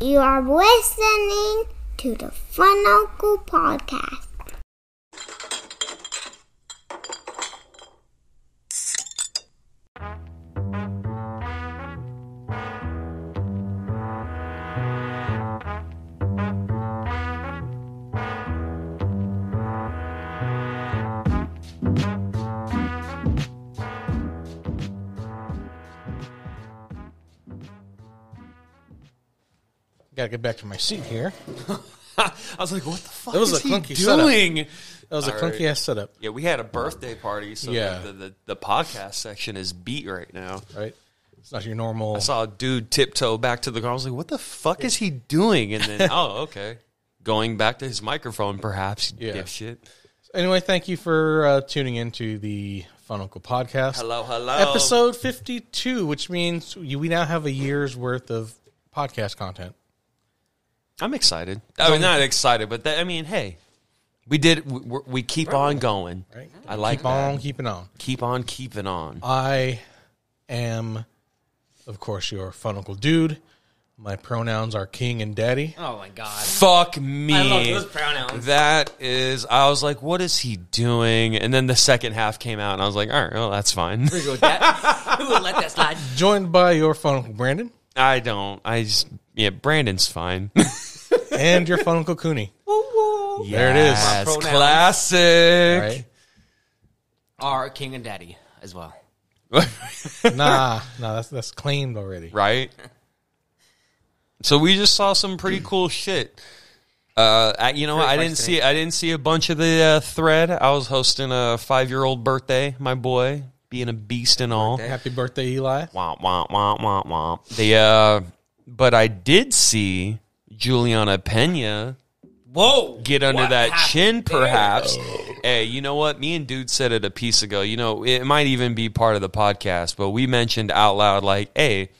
You are listening to the Fun Uncle Podcast. Gotta get back to my seat here. I was like, what the fuck That was is a he clunky setup. doing? That was a All clunky right. ass setup, Yeah, we had a birthday party, so Yeah. the, the, the podcast section is beat right now. right? It's not your normal. I saw a dude tiptoe back to the car. I was like, what the fuck is he doing? And then, oh, okay. Going back to his microphone, perhaps. Yeah. Dipshit. Anyway, thank you for uh, tuning into the Fun Uncle Podcast. Hello, hello. Episode 52, which means you, we now have a year's worth of podcast content. I'm excited. I mean, not excited, but that, I mean, hey, we did. We, we- we keep on going. Right? I like Keep that. on keeping on. Keep on keeping on. I am, of course, your Fun Uncle Dude. My pronouns are King and Daddy. Oh my god. Fuck me. I love those pronouns. That is, I was like, what is he doing? And then the second half came out, and I was like, all right, well, that's fine. Who would that- who would let that slide? Joined by your Fun Uncle Brandon I don't. I just, yeah, Brandon's fine. and your Fun Uncle Cooney. there it is. Yes, pronouns. classic. Right? Our king and daddy as well. Nah, nah, that's that's claimed already. right? So we just saw some pretty cool shit. Uh, I, you know, what? I didn't see I didn't see a bunch of the uh, thread. I was hosting a five year old birthday. My boy being a beast and all. Happy birthday, Eli. Womp womp womp womp womp. The uh, but I did see Juliana Pena Whoa! get under What that happened chin, there? perhaps. Oh. Hey, you know what? Me and Dude said it a piece ago. You know, it might even be part of the podcast, but we mentioned out loud, like, hey,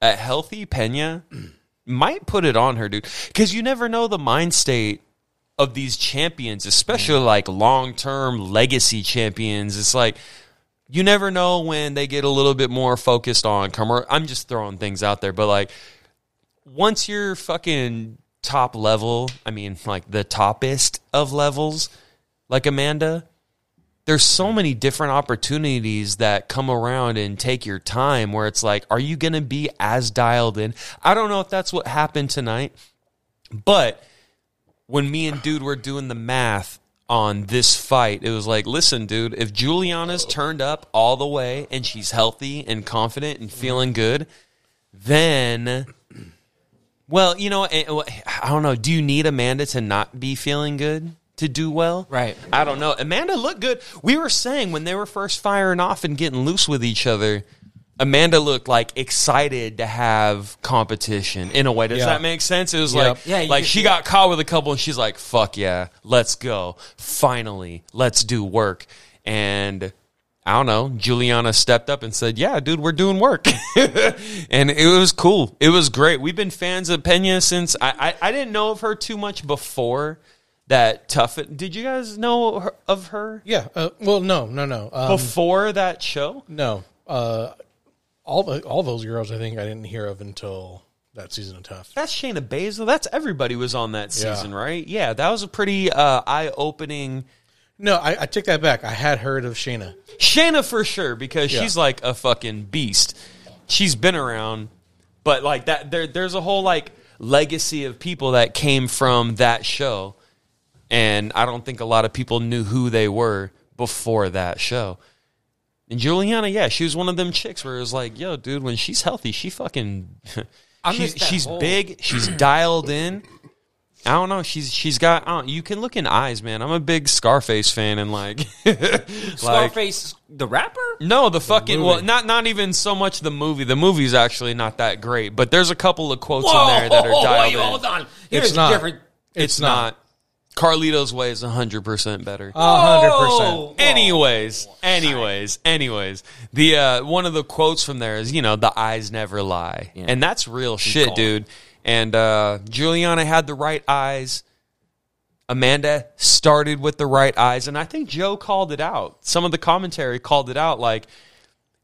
a healthy Pena might put it on her, dude. Because you never know the mind state of these champions, especially mm. like long term legacy champions. It's like, you never know when they get a little bit more focused on commer I'm just throwing things out there, but like once you're fucking top level, I mean like the toppest of levels, like Amanda, there's so many different opportunities that come around and take your time where it's like, are you gonna be as dialed in? I don't know if that's what happened tonight, but when me and dude were doing the math on this fight, it was like, listen, dude, if Juliana's turned up all the way and she's healthy and confident and feeling good, then, well, you know, eh, I don't know. Do you need Amanda to not be feeling good to do well? Right. I don't know. Amanda looked good. We were saying when they were first firing off and getting loose with each other, Amanda looked like excited to have competition in a way. Does Yeah. that make sense? It was Yep. like, Yeah, like could she got caught with a couple and she's like, fuck yeah, let's go. Finally, let's do work. And I don't know, Juliana stepped up and said, yeah, dude, we're doing work. and it was cool. It was great. We've been fans of Pena since I, I, I didn't know of her too much before that TUF. Did you guys know her, of her Yeah. Uh, well, no, no, no. Um, before that show? no. Uh, all the all those girls, I think I didn't hear of until that season of TUF. That's Shayna Baszler. That's everybody was on that Yeah. season, right? Yeah, that was a pretty uh, eye opening. No, I, I take that back. I had heard of Shayna. Shayna for sure because Yeah. she's like a fucking beast. She's been around, but like that, there, there's a whole like legacy of people that came from that show, and I don't think a lot of people knew who they were before that show. And Juliana, yeah, she was one of them chicks where it was like, yo, dude, when she's healthy, she fucking, she's, missed that she's whole- big, she's dialed in. I don't know. She's she's got. I you can look in eyes, man. I'm a big Scarface fan, and like, like Scarface, the rapper. no, the fucking movie. well, not not even so much the movie. The movie's actually not that great, but there's a couple of quotes in there that are dialed wait, in. hold on. Here's It's not. different. It's, not. Carlito's way is hundred percent better. A 100%. anyways, anyways, anyways, the uh, one of the quotes from there is, you know, the eyes never lie, and that's real shit, call. dude. And uh, Juliana had the right eyes. Amanda started with the right eyes, and I think Joe called it out. Some of the commentary called it out, like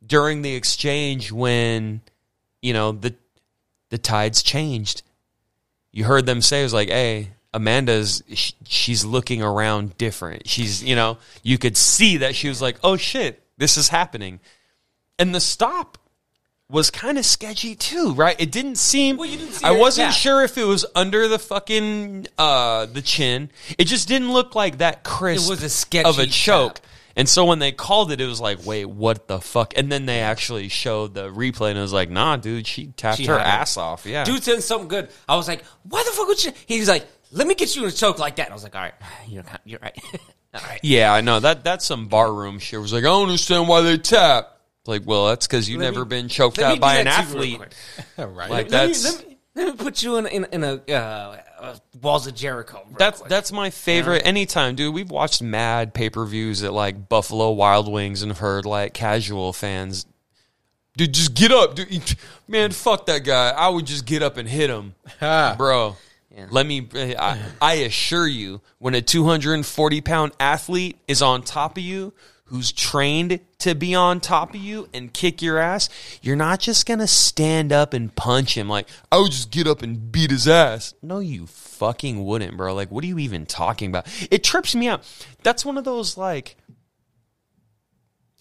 during the exchange when you know the the tides changed, you heard them say it was like, "Hey, Amanda's she's looking around different. She's you know you could see that she was like, oh shit, this is happening, and the stop was kind of sketchy too, right? It didn't seem. Well, didn't I wasn't sure if it was under the fucking uh the chin. It just didn't look like that crisp. It was a sketchy of a choke. And so when they called it, it was like, wait, what the fuck? And then they actually showed the replay, and it was like, nah, dude, she tapped She her had it. ass off. Yeah, Dude said something good. I was like, why the fuck would you? He's like, let me get you in a choke like that. And I was like, all right, you're, you're right. all right. Yeah, I know that. That's some barroom shit. It was like, I don't understand why they tap. It's like, well, that's because you've Let never me- been choked out by an that to you real athlete. right. Like Let me, that's let, me, let me put you in in, in a uh, uh, walls of Jericho. real that's quick. that's my favorite. Anytime, dude. We've watched mad pay per views at like Buffalo Wild Wings and heard like casual fans. Dude, just get up, dude. Man, fuck that guy. I would just get up and hit him, Ah. bro. Let me. I, I assure you, when a 240 pound athlete is on top of you, who's trained to be on top of you and kick your ass, you're not just gonna stand up and punch him. Like I would just get up and beat his ass. No, you fucking wouldn't, bro. Like, what are you even talking about? It trips me out. That's one of those like.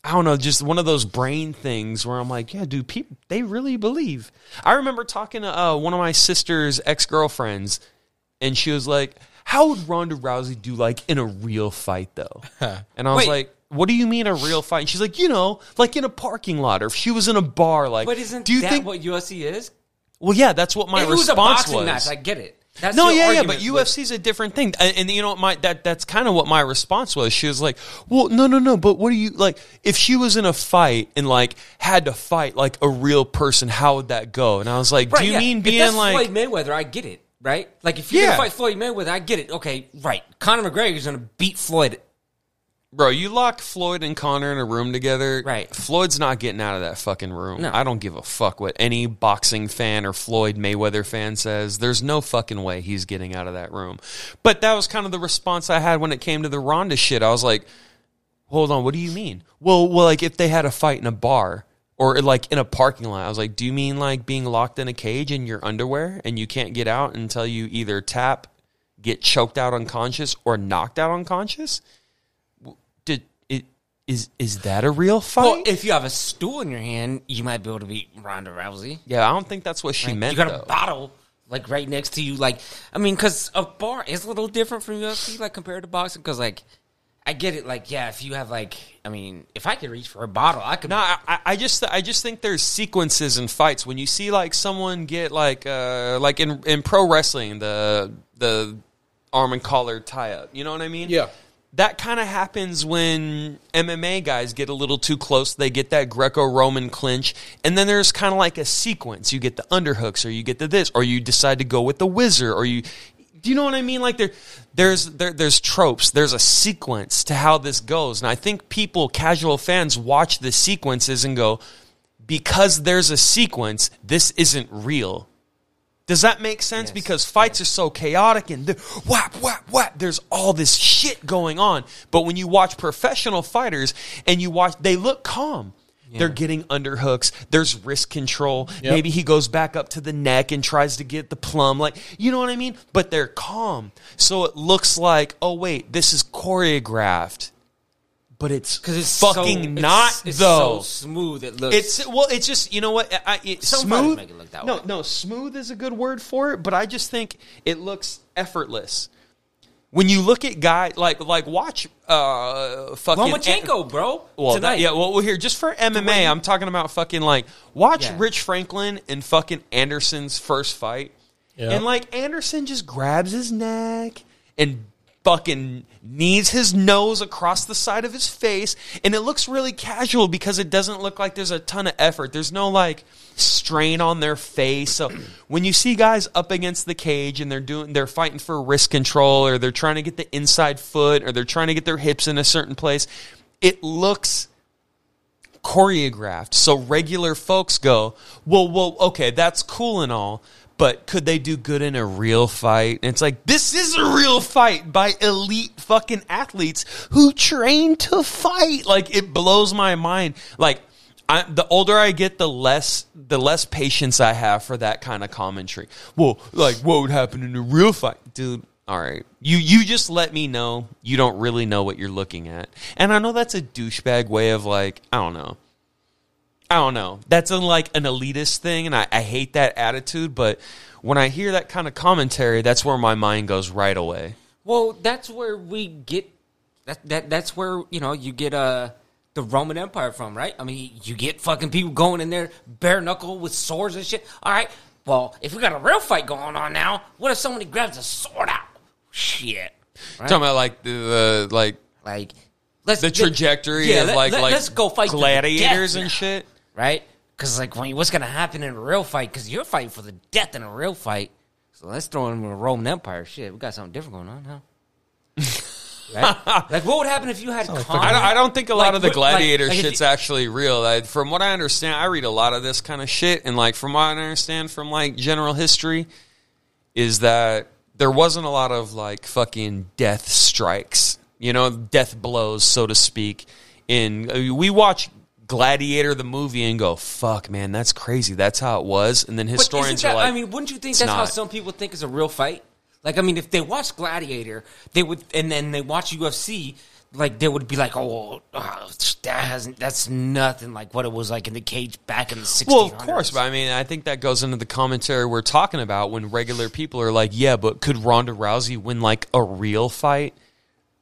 I don't know, just one of those brain things where I'm like, yeah, dude, people they really believe. I remember talking to uh, one of my sister's ex girlfriends, and she was like, "How would Ronda Rousey do like in a real fight though?" and I was Wait. like, "What do you mean a real fight?" And she's like, "You know, like in a parking lot, or if she was in a bar, like." But isn't do you that think? what UFC is? well, yeah, that's what my If it was a response boxing was. match, I get it. That's No, yeah, yeah, but with- UFC's a different thing, and, and you know my that that's kind of what my response was. She was like, "Well, no, no, no, but what do you like? If she was in a fight and like had to fight like a real person, how would that go?" And I was like, Right, "Do you yeah. mean If being that's like?" Floyd Mayweather? I get it, right? Like if you're Yeah. gonna fight Floyd Mayweather, I get it. Okay, right. Conor McGregor's gonna beat Floyd. Bro, you lock Floyd and Conor in a room together. Right. Floyd's not getting out of that fucking room. No. I don't give a fuck what any boxing fan or Floyd Mayweather fan says. There's no fucking way he's getting out of that room. But that was kind of the response I had when it came to the Ronda shit. I was like, hold on, what do you mean? Well, well, like if they had a fight in a bar or like in a parking lot, I was like, do you mean like being locked in a cage in your underwear and you can't get out until you either tap, get choked out unconscious, or knocked out unconscious? Did it is is that a real fight? Well, if you have a stool in your hand, you might be able to beat Ronda Rousey. yeah, I don't think that's what she meant. you got though. a bottle like right next to you. Like I mean, because a bar is a little different from UFC, like compared to boxing. Because like I get it. Like yeah, if you have like, I mean, if I could reach for a bottle, I could. No, I, I- I just I just think there's sequences in fights when you see like someone get like uh like in in pro wrestling the the arm and collar tie up. You know what I mean? Yeah. That kind of happens when MMA guys get a little too close. They get that Greco-Roman clinch, and then there's kind of like a sequence. You get the underhooks, or you get the this, or you decide to go with the whizzer, or you. Do you know what I mean? Like there, there's there, there's tropes. There's a sequence to how this goes, and I think people, casual fans, watch the sequences and go, because there's a sequence, this isn't real. Does that make sense? Yes. Because fights are so chaotic and whap, whap, whap. There's all this shit going on. But when you watch professional fighters and you watch, they look calm. They're getting underhooks. There's wrist control. Yep. Maybe he goes back up to the neck and tries to get the plum. Like, you know what I mean? But they're calm. So it looks like, oh, wait, this is choreographed. But it's because it's fucking so, not, it's, it's though. so smooth. It looks. It's well, it's just you know what I, I- it, smooth. make it look that no, way. no, smooth is a good word for it, but I just think it looks effortless. When you look at guy like like watch uh fucking Lomachenko, bro. well, tonight. that, yeah. Well, well, here just for MMA, I'm talking about fucking like watch Yeah. Rich Franklin and fucking Anderson's first fight, Yeah. and like Anderson just grabs his neck and fucking knees his nose across the side of his face, and it looks really casual because it doesn't look like there's a ton of effort. There's no like strain on their face. So when you see guys up against the cage and they're doing they're fighting for wrist control or they're trying to get the inside foot or they're trying to get their hips in a certain place, it looks choreographed. So regular folks go, well, well, okay, that's cool and all, but could they do good in a real fight? And it's like, this is a real fight by elite fucking athletes who train to fight. Like, it blows my mind. Like, I, the older I get, the less the less patience I have for that kind of commentary. Well, like what would happen in a real fight, dude? All right, you you just let me know you don't really know what you're looking at, and I know that's a douchebag way of like I don't know. I don't know. That's a, like an elitist thing, and I, I hate that attitude. But when I hear that kind of commentary, that's where my mind goes right away. Well, that's where we get that that that's where you know you get uh the Roman Empire from, right? I mean, you get fucking people going in there bare knuckle with swords and shit. All right, well, if we got a real fight going on now, what if somebody grabs a sword out? Shit, right? Talking about like the, the like like let's the trajectory yeah, of like let- like let's go fight gladiators and shit. Right? Because like, when, what's gonna happen in a real fight? Because you're fighting for the death in a real fight. So let's throw in the Roman Empire. Shit, we got something different going on now. right? Like, what would happen if you had Conor? I don't, I don't think a lot Like, of the what- like- gladiator like shit's you- actually real. I, from what I understand, I read a lot of this kind of shit, and like from what I understand from like general history, is that there wasn't a lot of like fucking death strikes, you know, death blows, so to speak. In uh, we watch Gladiator the movie and go, "Fuck, man, that's crazy. That's how it was." And then historians that, are like, I mean, wouldn't you think "It's that's how some people think is a real fight? Like, I mean, if they watch Gladiator, they would, and then they watch UFC, like they would be like, "Oh, uh, that hasn't, that's nothing like what it was like in the cage back in the 1600s." Well, of course, but I mean, I think that goes into the commentary we're talking about when regular people are like, "Yeah, but could Ronda Rousey win like a real fight?"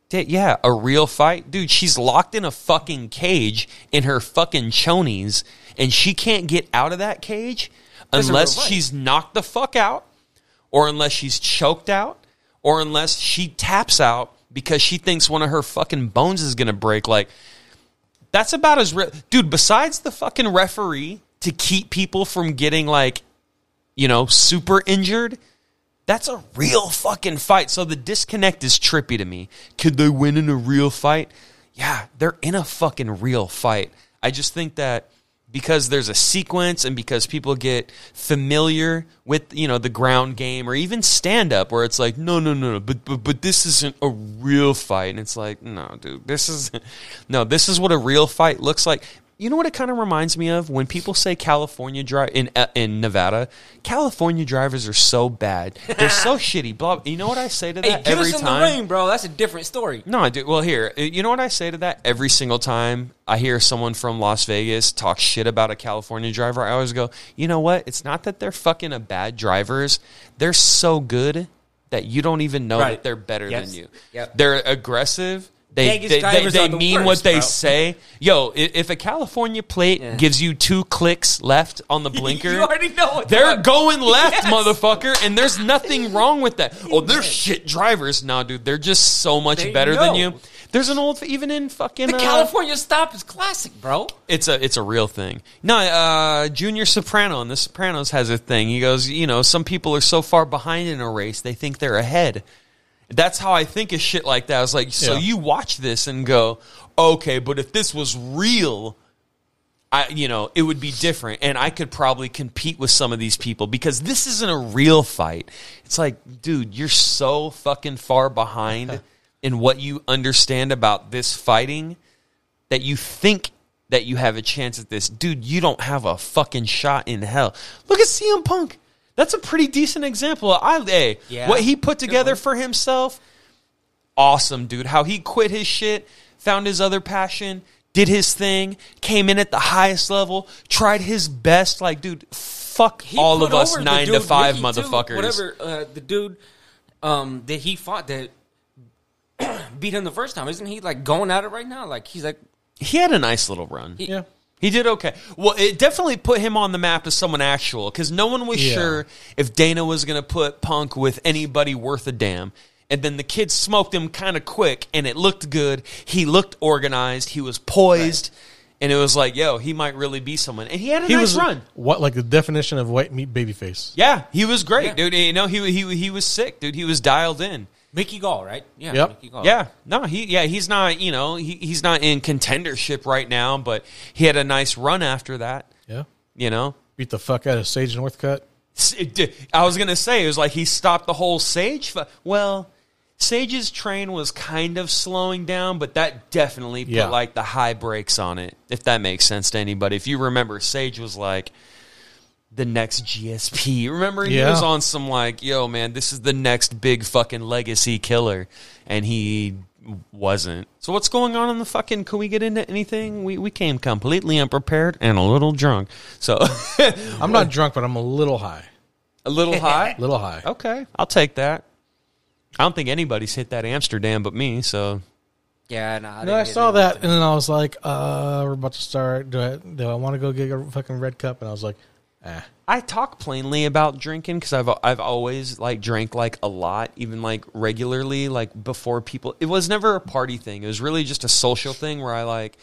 Yeah, a real fight, dude. She's locked in a fucking cage in her fucking chonies, and she can't get out of that cage That's unless she's knocked the fuck out, or unless she's choked out, or unless she taps out because she thinks one of her fucking bones is gonna break. Like, that's about as real, dude. Besides the fucking referee to keep people from getting like, you know, super injured, that's a real fucking fight. So the disconnect is trippy to me. Could they win in a real fight? Yeah, they're in a fucking real fight. I just think that because there's a sequence and because people get familiar with you know the ground game or even stand up where it's like no no no no but but, but this isn't a real fight and it's like no dude this is no this is what a real fight looks like you know what it kind of reminds me of when people say California drive in uh, in Nevada California drivers are so bad they're so shitty blah you know what I say to hey, that get every us in time the rain, bro. That's a different story. no, I do. Well, here, uh, you know what I say to that every single time I hear someone from Las Vegas talk shit about a California driver. I always go, you know what? It's not that they're fucking a bad drivers. They're so good that you don't even know Right. that they're better Yes. than you. Yep. They're aggressive. They, Vegas they, they, they the mean worst, what they bro. say. Yo, if a California plate Yeah. gives you two clicks left on the blinker, You already know what they're the- going left, Yes. motherfucker, and there's nothing wrong with that. Oh, they're shit drivers. No, dude, they're just so much They better than you. There's an old, even in fucking The uh, California stop is classic, bro. It's a it's a real thing. No, uh, Junior Soprano and The Sopranos has a thing. He goes, you know, some people are so far behind in a race they think they're ahead. That's how I think of shit like that. I was like, so Yeah. you watch this and go, okay, but if this was real, I you know it would be different, and I could probably compete with some of these people because this isn't a real fight. It's like, dude, you're so fucking far behind in what you understand about this fighting that you think that you have a chance at this. Dude, you don't have a fucking shot in hell. Look at CM Punk. That's a pretty decent example. I hey, Yeah. what he put together one. for himself, awesome, dude. How he quit his shit, found his other passion, did his thing, came in at the highest level, tried his best. Like, dude, fuck He all of us over the nine to five Ricky, too. Whatever uh, the dude um, that he fought that beat him the first time, isn't he like going at it right now? Like he's like He had a nice little run. he, Yeah. He did okay. Well, it definitely put him on the map as someone actual because no one was Yeah. sure if Dana was going to put Punk with anybody worth a damn. And then the kid smoked him kind of quick, and it looked good. He looked organized. He was poised, and it was like, yo, he might really be someone. And he had a He nice was run. what like the definition of white meat babyface. Yeah, he was great, Yeah. dude. You know, he he he was sick, dude. He was dialed in. Mickey Gall, right? Yeah, Yep. Mickey Gall. Yeah, no, he yeah he's not you know he he's not in contendership right now, but he had a nice run after that. Yeah. You know, Beat the fuck out of Sage Northcutt. S- it did- I was gonna say it was like he stopped the whole Sage. fu- Well, Sage's train was kind of slowing down, but that definitely put Yeah. like the high brakes on it. If that makes sense to anybody. If you remember, Sage was like the next GSP. Remember, he Yeah. was on some like, yo, man, this is the next big fucking legacy killer, and he wasn't. So what's going on in the fucking? Can we get into anything? We we came completely unprepared and a little drunk, so I'm not drunk, but I'm a little high. a little high. A little high. Okay, I'll take that. I don't think anybody's hit that Amsterdam but me. So Yeah, no, I, No, I saw that, and then I was like, uh, "We're about to start. Do I do I want to go get a fucking red cup?" And I was like, "Eh." I talk plainly about drinking because I've I've always like drank like a lot, even like regularly, like before people. It was never a party thing. It was really just a social thing where I like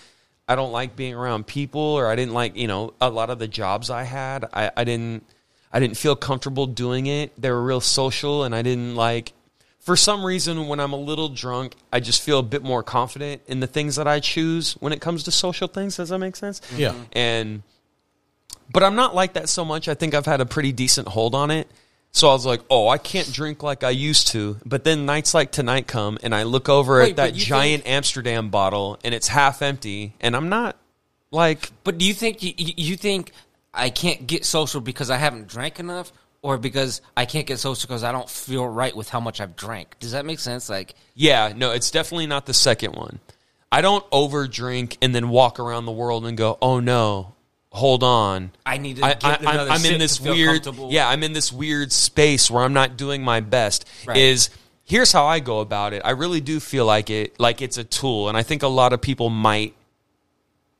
I don't like being around people, or I didn't like you know a lot of the jobs I had. I, I didn't I didn't feel comfortable doing it. They were real social, and I didn't like. For some reason, when I'm a little drunk, I just feel a bit more confident in the things that I choose when it comes to social things. Does that make sense? Yeah. and but I'm not like that so much. I think I've had a pretty decent hold on it. So I was like, "Oh, I can't drink like I used to." But then nights like tonight come, and I look over Wait, at but that you giant Amsterdam bottle, and it's half empty, and I'm not like, But do you think you, you you think I can't get social because I haven't drank enough, or because I can't get social because I don't feel right with how much I've drank? Does that make sense? Like, yeah, no, it's definitely not the second one. I don't over drink and then walk around the world and go, "Oh no, hold on." I need to I, get I, another I'm, I'm sip in this weird, yeah, I'm in this weird space where I'm not doing my best. Right. Is here's how I go about it. I really do feel like it, like it's a tool, and I think a lot of people might.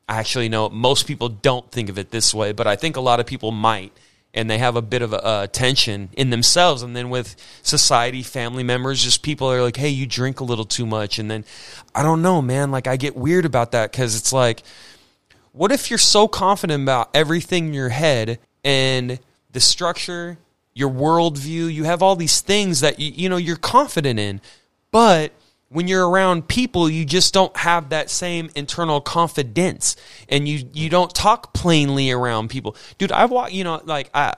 Actually, no, most people don't think of it this way, but I think a lot of people might, and they have a bit of a, a tension in themselves, and then with society, family members, just people are like, "Hey, you drink a little too much," and then I don't know, man. Like I get weird about that because it's like what if you're so confident about everything in your head and the structure, your worldview, you have all these things that you, you know you're confident in, but when you're around people, you just don't have that same internal confidence, and you you don't talk plainly around people, dude. I walk, you know, like I.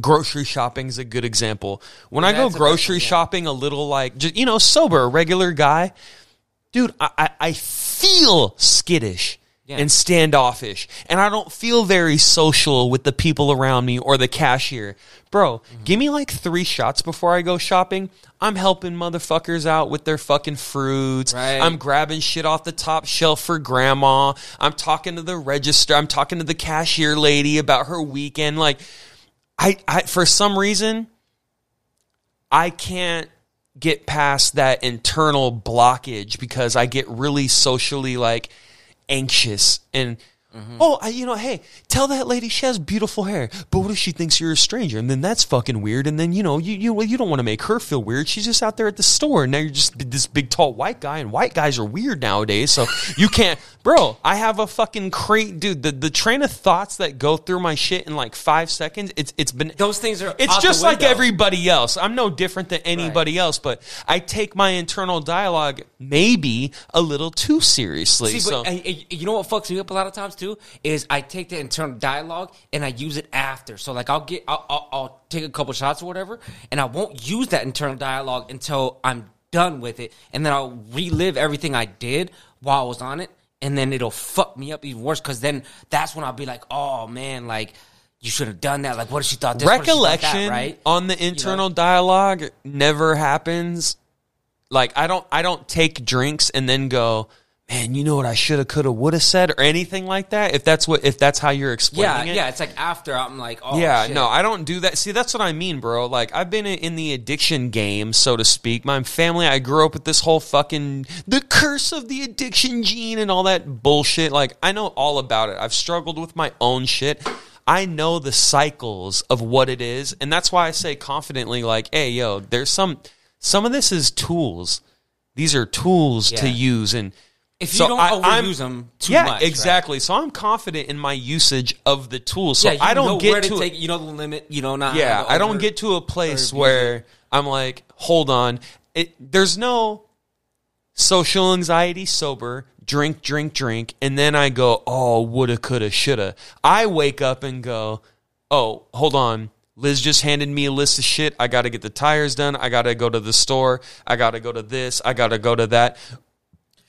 Grocery shopping is a good example. When I go a grocery good yeah. shopping, a little like just you know sober, a regular guy, dude, I, I, I feel skittish Yeah. and standoffish, and I don't feel very social with the people around me or the cashier. Bro, Mm-hmm. give me like three shots before I go shopping. I'm helping motherfuckers out with their fucking fruits. Right. I'm grabbing shit off the top shelf for grandma. I'm talking to the register. I'm talking to the cashier lady about her weekend. Like, I, I for some reason, I can't get past that internal blockage because I get really socially like anxious and Mm-hmm. oh I, you know hey tell that lady she has beautiful hair but what if she thinks you're a stranger and then that's fucking weird and then you know you you, well, you don't want to make her feel weird she's just out there at the store and now you're just this big tall white guy and white guys are weird nowadays so you can't bro I have a fucking crate dude the, the train of thoughts that go through my shit in like five seconds it's it's been those things are. it's just like everybody else. I'm no different than anybody else, but I take my internal dialogue maybe a little too seriously. See, so but you know what fucks me up a lot of times too is I take the internal dialogue and I use it after. So like I'll get I'll, I'll, I'll take a couple shots or whatever, and I won't use that internal dialogue until I'm done with it, and then I'll relive everything I did while I was on it, and then it'll fuck me up even worse because then that's when I'll be like, oh man, like. You should have done that. Like, what if she thought this? She thought that, recollection right? on the internal dialogue never happens. Like I don't I don't take drinks and then go, man, you know what I should have, could have, would have said, or anything like that. If that's what if that's how you're Yeah, explaining it, yeah. It's like after I'm like, oh yeah, shit. no, I don't do that. See, that's what I mean, bro. Like, I've been in in the addiction game, so to speak. My family, I grew up with this whole fucking the curse of the addiction gene and all that bullshit. Like, I know all about it. I've struggled with my own shit. I know the cycles of what it is, and that's why I say confidently, like, hey, yo, there's some some of this is tools. These are tools to use, and If you so don't I- I'm- them too yeah, much, right? exactly. So I'm confident in my usage of the tools. So yeah, I don't get to, to take. You know the limit. You know not. yeah, I don't get to a place where. I'm like, hold on. It there's no social anxiety sober, drink, drink, drink, and then I go, oh, woulda, coulda, shoulda. I wake up and go, oh, hold on. Liz just handed me a list of shit. I got to get the tires done. I got to go to the store. I got to go to this. I got to go to that.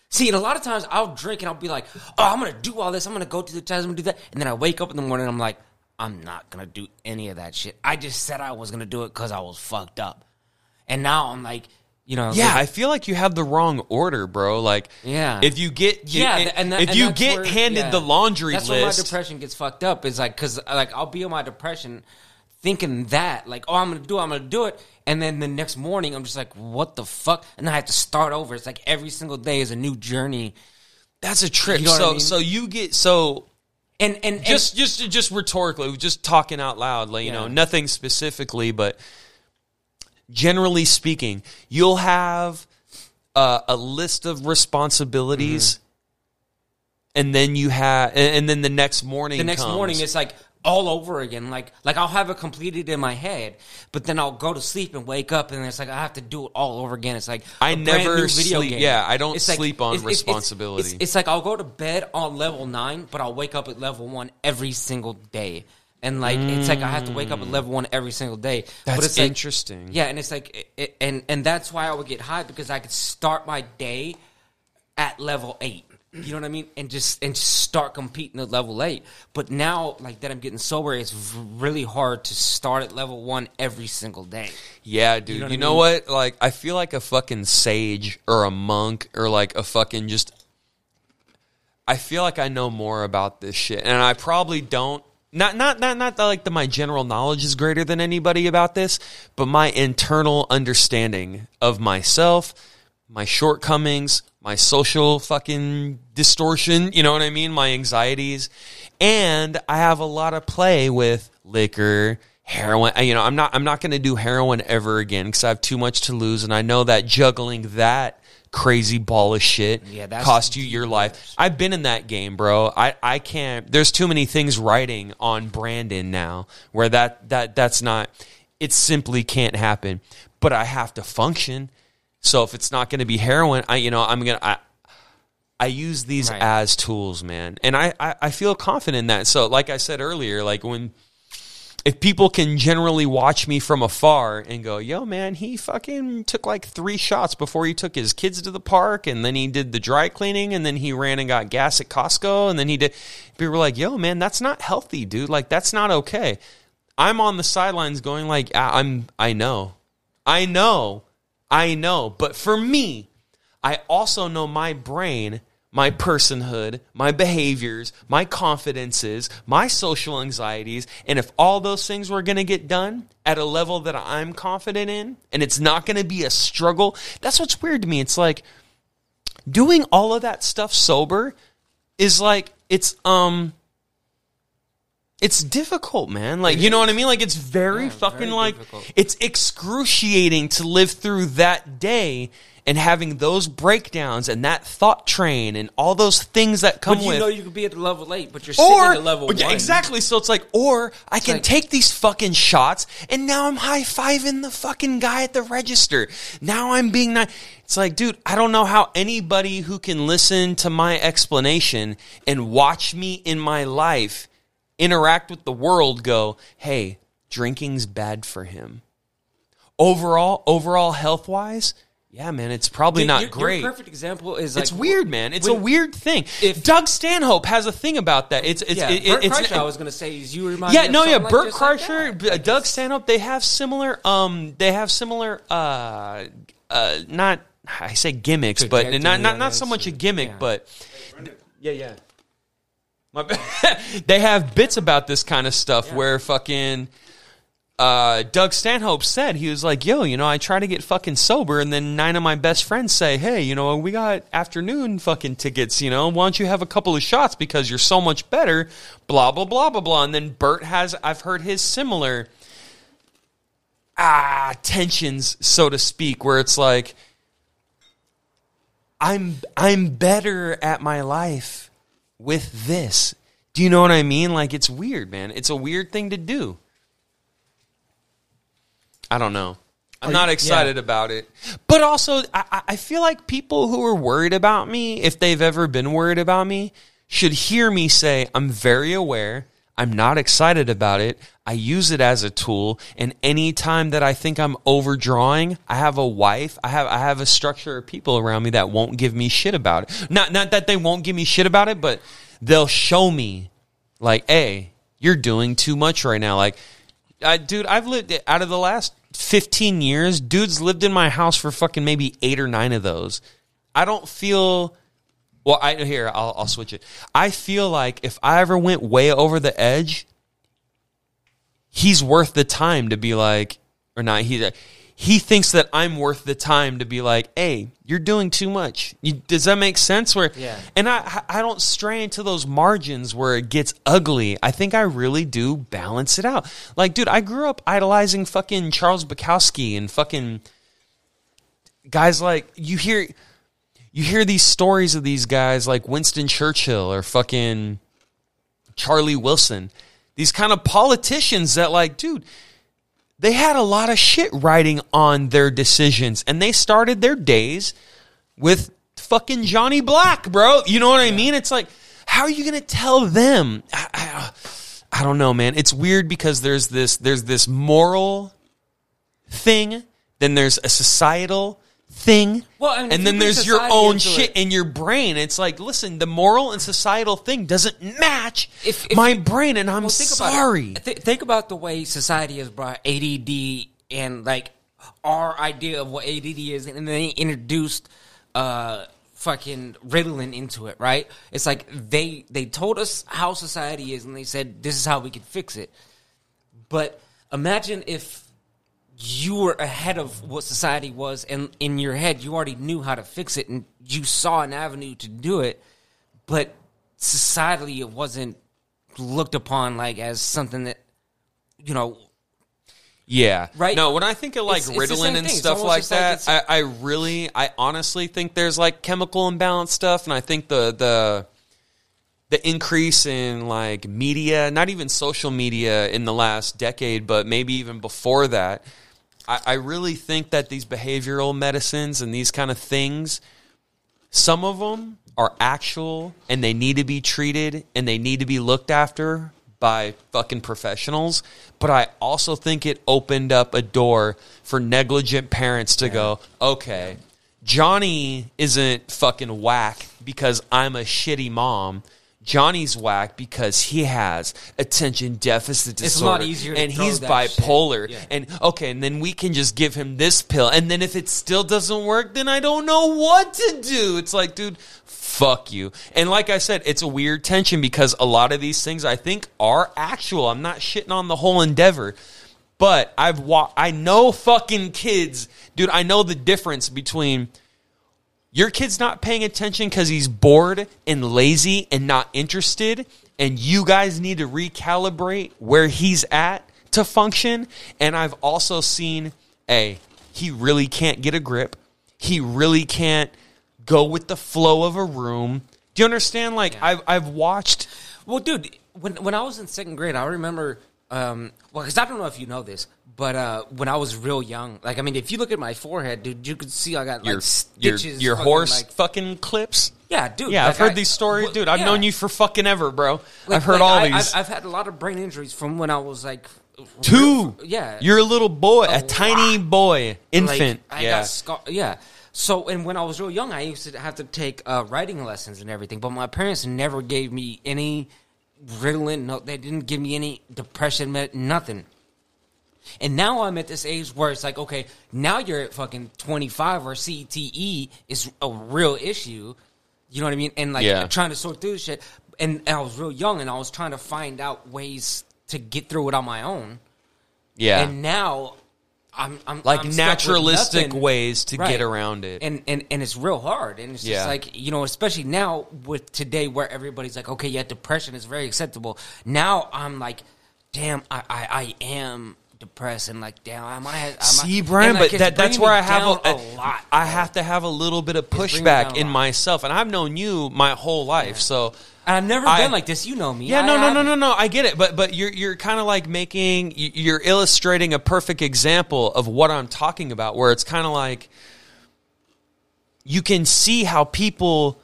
See, and a lot of times I'll drink and I'll be like, "Oh, I'm gonna do all this. I'm gonna go to the test. I'm gonna do that." And then I wake up in the morning and I'm like, "I'm not gonna do any of that shit. I just said I was gonna do it because I was fucked up." And now I'm like, you know, Yeah, like- I feel like you have the wrong order, bro. Like, Yeah. if you get, you- yeah, and that, if and you get where- handed yeah. the laundry that's where my depression gets fucked up. Is like because like I'll be on my depression thinking that like oh I'm gonna do it, I'm gonna do it, and then the next morning I'm just like what the fuck, and I have to start over. It's like every single day is a new journey, that's a trip. You know so, I mean? so you get so and and, and just just just rhetorically, just talking out loud, like you know, nothing specifically, but generally speaking, you'll have uh, a list of responsibilities, Mm-hmm. and then you have, and, and then the next morning, the next comes. morning it's like all over again. Like like I'll have it completed in my head, but then I'll go to sleep and wake up, and it's like I have to do it all over again. It's like I never sleep- game. yeah, I don't It's like- sleep on it's- responsibility. It's, it's like I'll go to bed on level nine, but I'll wake up at level one every single day. And like it's like I have to wake up at level one every single day. but That's it's like, interesting. Yeah, and it's like it- and and that's why I would get high because I could start my day at level eight. You know what I mean? And just and just start competing at level eight. But now, like that, I'm getting sober. It's really hard to start at level one every single day. Yeah, dude. You know know, what I what? Like, I feel like a fucking sage or a monk or like a fucking just. I feel like I know more about this shit, and I probably don't. Not, not, not, not that like that. My general knowledge is greater than anybody about this, but my internal understanding of myself, my shortcomings, my social fucking distortion. You know what I mean? My anxieties, and I have a lot of play with liquor, heroin. Uh, you know, I'm not, I'm not going to do heroin ever again because I have too much to lose, and I know that juggling that crazy ball of shit Yeah, cost you your life. I've been in that game, bro. I, I can't. There's too many things writing on Brandon now where that that that's not. It simply can't happen. But I have to function. So if it's not going to be heroin, I you know I'm gonna. I, I use these Right. as tools, man, and I, I I feel confident in that. So like I said earlier, like when if people can generally watch me from afar and go, yo, man, he fucking took like three shots before he took his kids to the park, and then he did the dry cleaning, and then he ran and got gas at Costco, and then he did. People were like, yo, man, that's not healthy, dude. Like, that's not okay. I'm on the sidelines going, like, I- I'm, I know. I know. I know. But for me, I also know my brain, my personhood, my behaviors, my confidences, my social anxieties, and if all those things were going to get done at a level that I'm confident in and it's not going to be a struggle, that's what's weird to me. It's like doing all of that stuff sober is like it's um it's difficult, man. Like, you know what I mean? Like, it's very Yeah, fucking very like, difficult. it's excruciating to live through that day and having those breakdowns and that thought train and all those things that come But you with. know you could be at the level eight, but you're sitting or at level yeah, one. exactly. So it's like, or I can like- take these fucking shots, and now I'm high fiving the fucking guy at the register. Now I'm being nice. It's like, dude, I don't know how anybody who can listen to my explanation and watch me in my life interact with the world go, hey, drinking's bad for him. Overall, overall health wise, yeah, man, it's probably Your- not your- great. Your perfect example is like It's weird, man. It's a weird thing. if- Doug Stanhope has a thing about that. It's it's Yeah, it, Bert it's Kreischer, I was gonna say is you remind yeah, me of no, yeah. like Bert Kreischer. Like, Doug Stanhope, they have similar. Um, they have similar. Uh, uh, not I say gimmicks, but not not not so much a gimmick, yeah. but yeah, yeah. My they have bits about this kind of stuff where fucking uh, Doug Stanhope said he was like, "Yo, you know, I try to get fucking sober, and then nine of my best friends say, hey, you know, we got afternoon fucking tickets. You know, why don't you have a couple of shots because you're so much better." Blah blah blah blah blah. And then Bert has, I've heard his similar ah tensions, so to speak, where it's like, I'm I'm better at my life with this. Do you know what I mean? Like it's weird, man. It's a weird thing to do. I don't know. I'm not excited yeah. about it. But also, I, I- I feel like people who are worried about me, if they've ever been worried about me, should hear me say, I'm very aware. I'm not excited about it. I use it as a tool. And anytime that I think I'm overdrawing, I have a wife, I have, I have a structure of people around me that won't give me shit about it. Not, not that they won't give me shit about it, but they'll show me like, hey, you're doing too much right now. Like, I, dude, I've lived out of the last 15 years, dudes lived in my house for fucking maybe eight or nine of those. I don't feel. Well, I here I'll, I'll switch it. I feel like if I ever went way over the edge, he's worth the time to be like, or not. He he thinks that I'm worth the time to be like, hey, you're doing too much. You, does that make sense? Where Yeah. and I I don't stray into those margins where it gets ugly. I think I really do balance it out. Like, dude, I grew up idolizing fucking Charles Bukowski and fucking guys like you hear you hear these stories of these guys like Winston Churchill or fucking Charlie Wilson. These kind of politicians that like, dude, they had a lot of shit writing on their decisions and they started their days with fucking Johnny Black, bro. You know what I mean? It's like, how are you going to tell them? I, I, I don't know, man. It's weird because there's this there's this moral thing, then there's a societal thing, Well, and and then there's your own shit it- in your brain. It's like, listen, the moral and societal thing doesn't match If- if my you- brain, and I'm Well, think about sorry. it. Th- think about the way society has brought ADD and like our idea of what ADD is, and then they introduced uh, fucking Ritalin into it. Right? It's like they they told us how society is, and they said this is how we could fix it. But imagine if you were ahead of what society was, and in your head you already knew how to fix it, and you saw an avenue to do it, but societally it wasn't looked upon like as something that you know Yeah. Right? No, when I think of like It's- it's Ritalin same and. Stuff like that, I, I really, I honestly think there's like chemical imbalance stuff, and I think the the the increase in like media, not even social media in the last decade, but maybe even before that, I, I really think that these behavioral medicines and these kind of things, some of them are actual and they need to be treated and they need to be looked after by fucking professionals. But I also think it opened up a door for negligent parents to go, okay, Johnny isn't fucking whack because I'm a shitty mom. Johnny's whack because he has attention deficit It's a disorder lot easier to and he's bipolar Yeah. and okay and then we can just give him this pill and then if it still doesn't work then I don't know what to do. It's like dude fuck you. And like I said it's a weird tension because a lot of these things I think are actual. I'm not shitting on the whole endeavor. But I've wa- I know fucking kids, dude. I know the difference between your kid's not paying attention because he's bored and lazy and not interested, and you guys need to recalibrate where he's at to function. And I've also seen, a he really can't get a grip. He really can't go with the flow of a room. Do you understand? Like I've I've watched. Well, dude, when when I was in second grade, I remember. Um, well, because I don't know if you know this, but uh, when I was real young, like I mean, if you look at my forehead, dude, you could see I got Your, like your, stitches. your fucking, horse like- fucking clips. yeah, dude. Yeah, like, I've heard I- these stories, well, dude. I've yeah. known you for fucking ever, bro. Like- I've heard like, all I, these. I've, I've had a lot of brain injuries from when I was like Two. Yeah, You're a little boy, a, A tiny boy, Like, infant. I yeah. got scar- yeah. So, and when I was real young, I used to have to take uh, writing lessons and everything. But my parents never gave me any Ritalin. No, they didn't give me any depression, med- nothing. And now I'm at this age where it's like, okay, now you're at fucking 25 where CTE is a real issue. You know what I mean? And like Yeah. trying to sort through this shit. And, and I was real young and I was trying to find out ways to get through it on my own. yeah. And now I'm, I'm like I'm naturalistic ways to Right. get around it. And, and and it's real hard. And it's just Yeah. like, you know, especially now with today where everybody's like, okay, yeah, depression is very acceptable. Now I'm like, damn, I, I, I am depressed and like, damn, I might have. I might, See, Brian, like, but that, that's where I have a, uh, a lot. I have to have a little bit of down pushback in myself, and I've known you my whole life, so. And I've never I- been like this. You know me. Yeah, I- no, no, no, no, no. I get it, but but you're you're kind of like making you're illustrating a perfect example of what I'm talking about, where it's kind of like you can see how people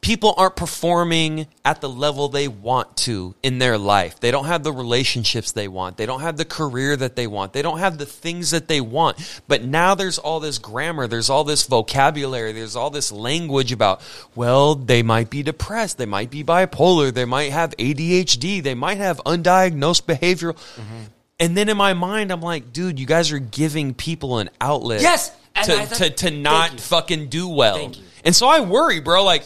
people aren't performing at the level they want to in their life. They don't have the relationships they want. They don't have the career that they want. They don't have the things that they want. But now there's all this grammar, there's all this vocabulary, there's all this language about, well, they might be depressed, they might be bipolar, they might have ADHD, they might have undiagnosed behavioral. And then in my mind, I'm like, dude, you guys are giving people an outlet Yes! To, thought- to, to not fucking do well. And so I worry, bro. Like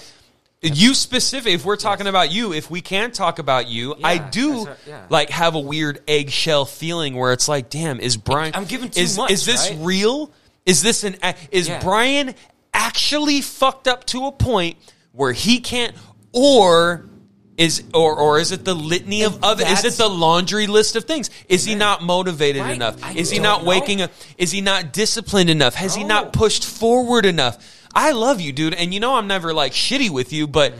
you specific. If we're talking about you, if we can talk about you, I do right, yeah. like have a weird eggshell feeling where it's like, damn, is Brian? I'm giving too is, much, Is this right? real? Is this an? Is Yeah. Brian actually fucked up to a point where he can't, or? Is or or is it the litany of And other? Is it the laundry list of things? Is he not motivated Right. enough? I Is he not know. waking up? Is he not disciplined enough? Has he not pushed forward enough? I love you, dude, and you know I'm never like shitty with you, but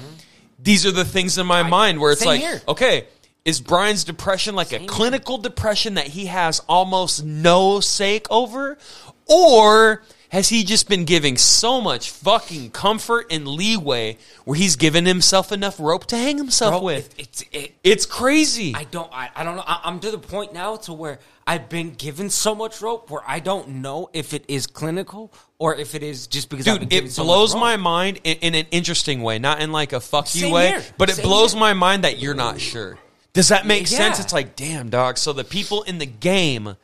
these are the things in my mind where it's Mm-hmm. like, here. okay, is Brian's depression like a Same clinical depression that he has almost no sake over, or has he just been giving so much fucking comfort and leeway where he's given himself enough rope to hang himself Bro, with? it- it's it, It's crazy. I don't. I, I don't know. I, I'm to the point now to where I've been given so much rope where I don't know if it is clinical or if it is just because Dude, it blows my mind in, in an interesting way, not in like a fuck you way, here. but it Same blows here. my mind that you're not sure. Does that make Yeah. sense? It's like, damn, dog. So the people in the game,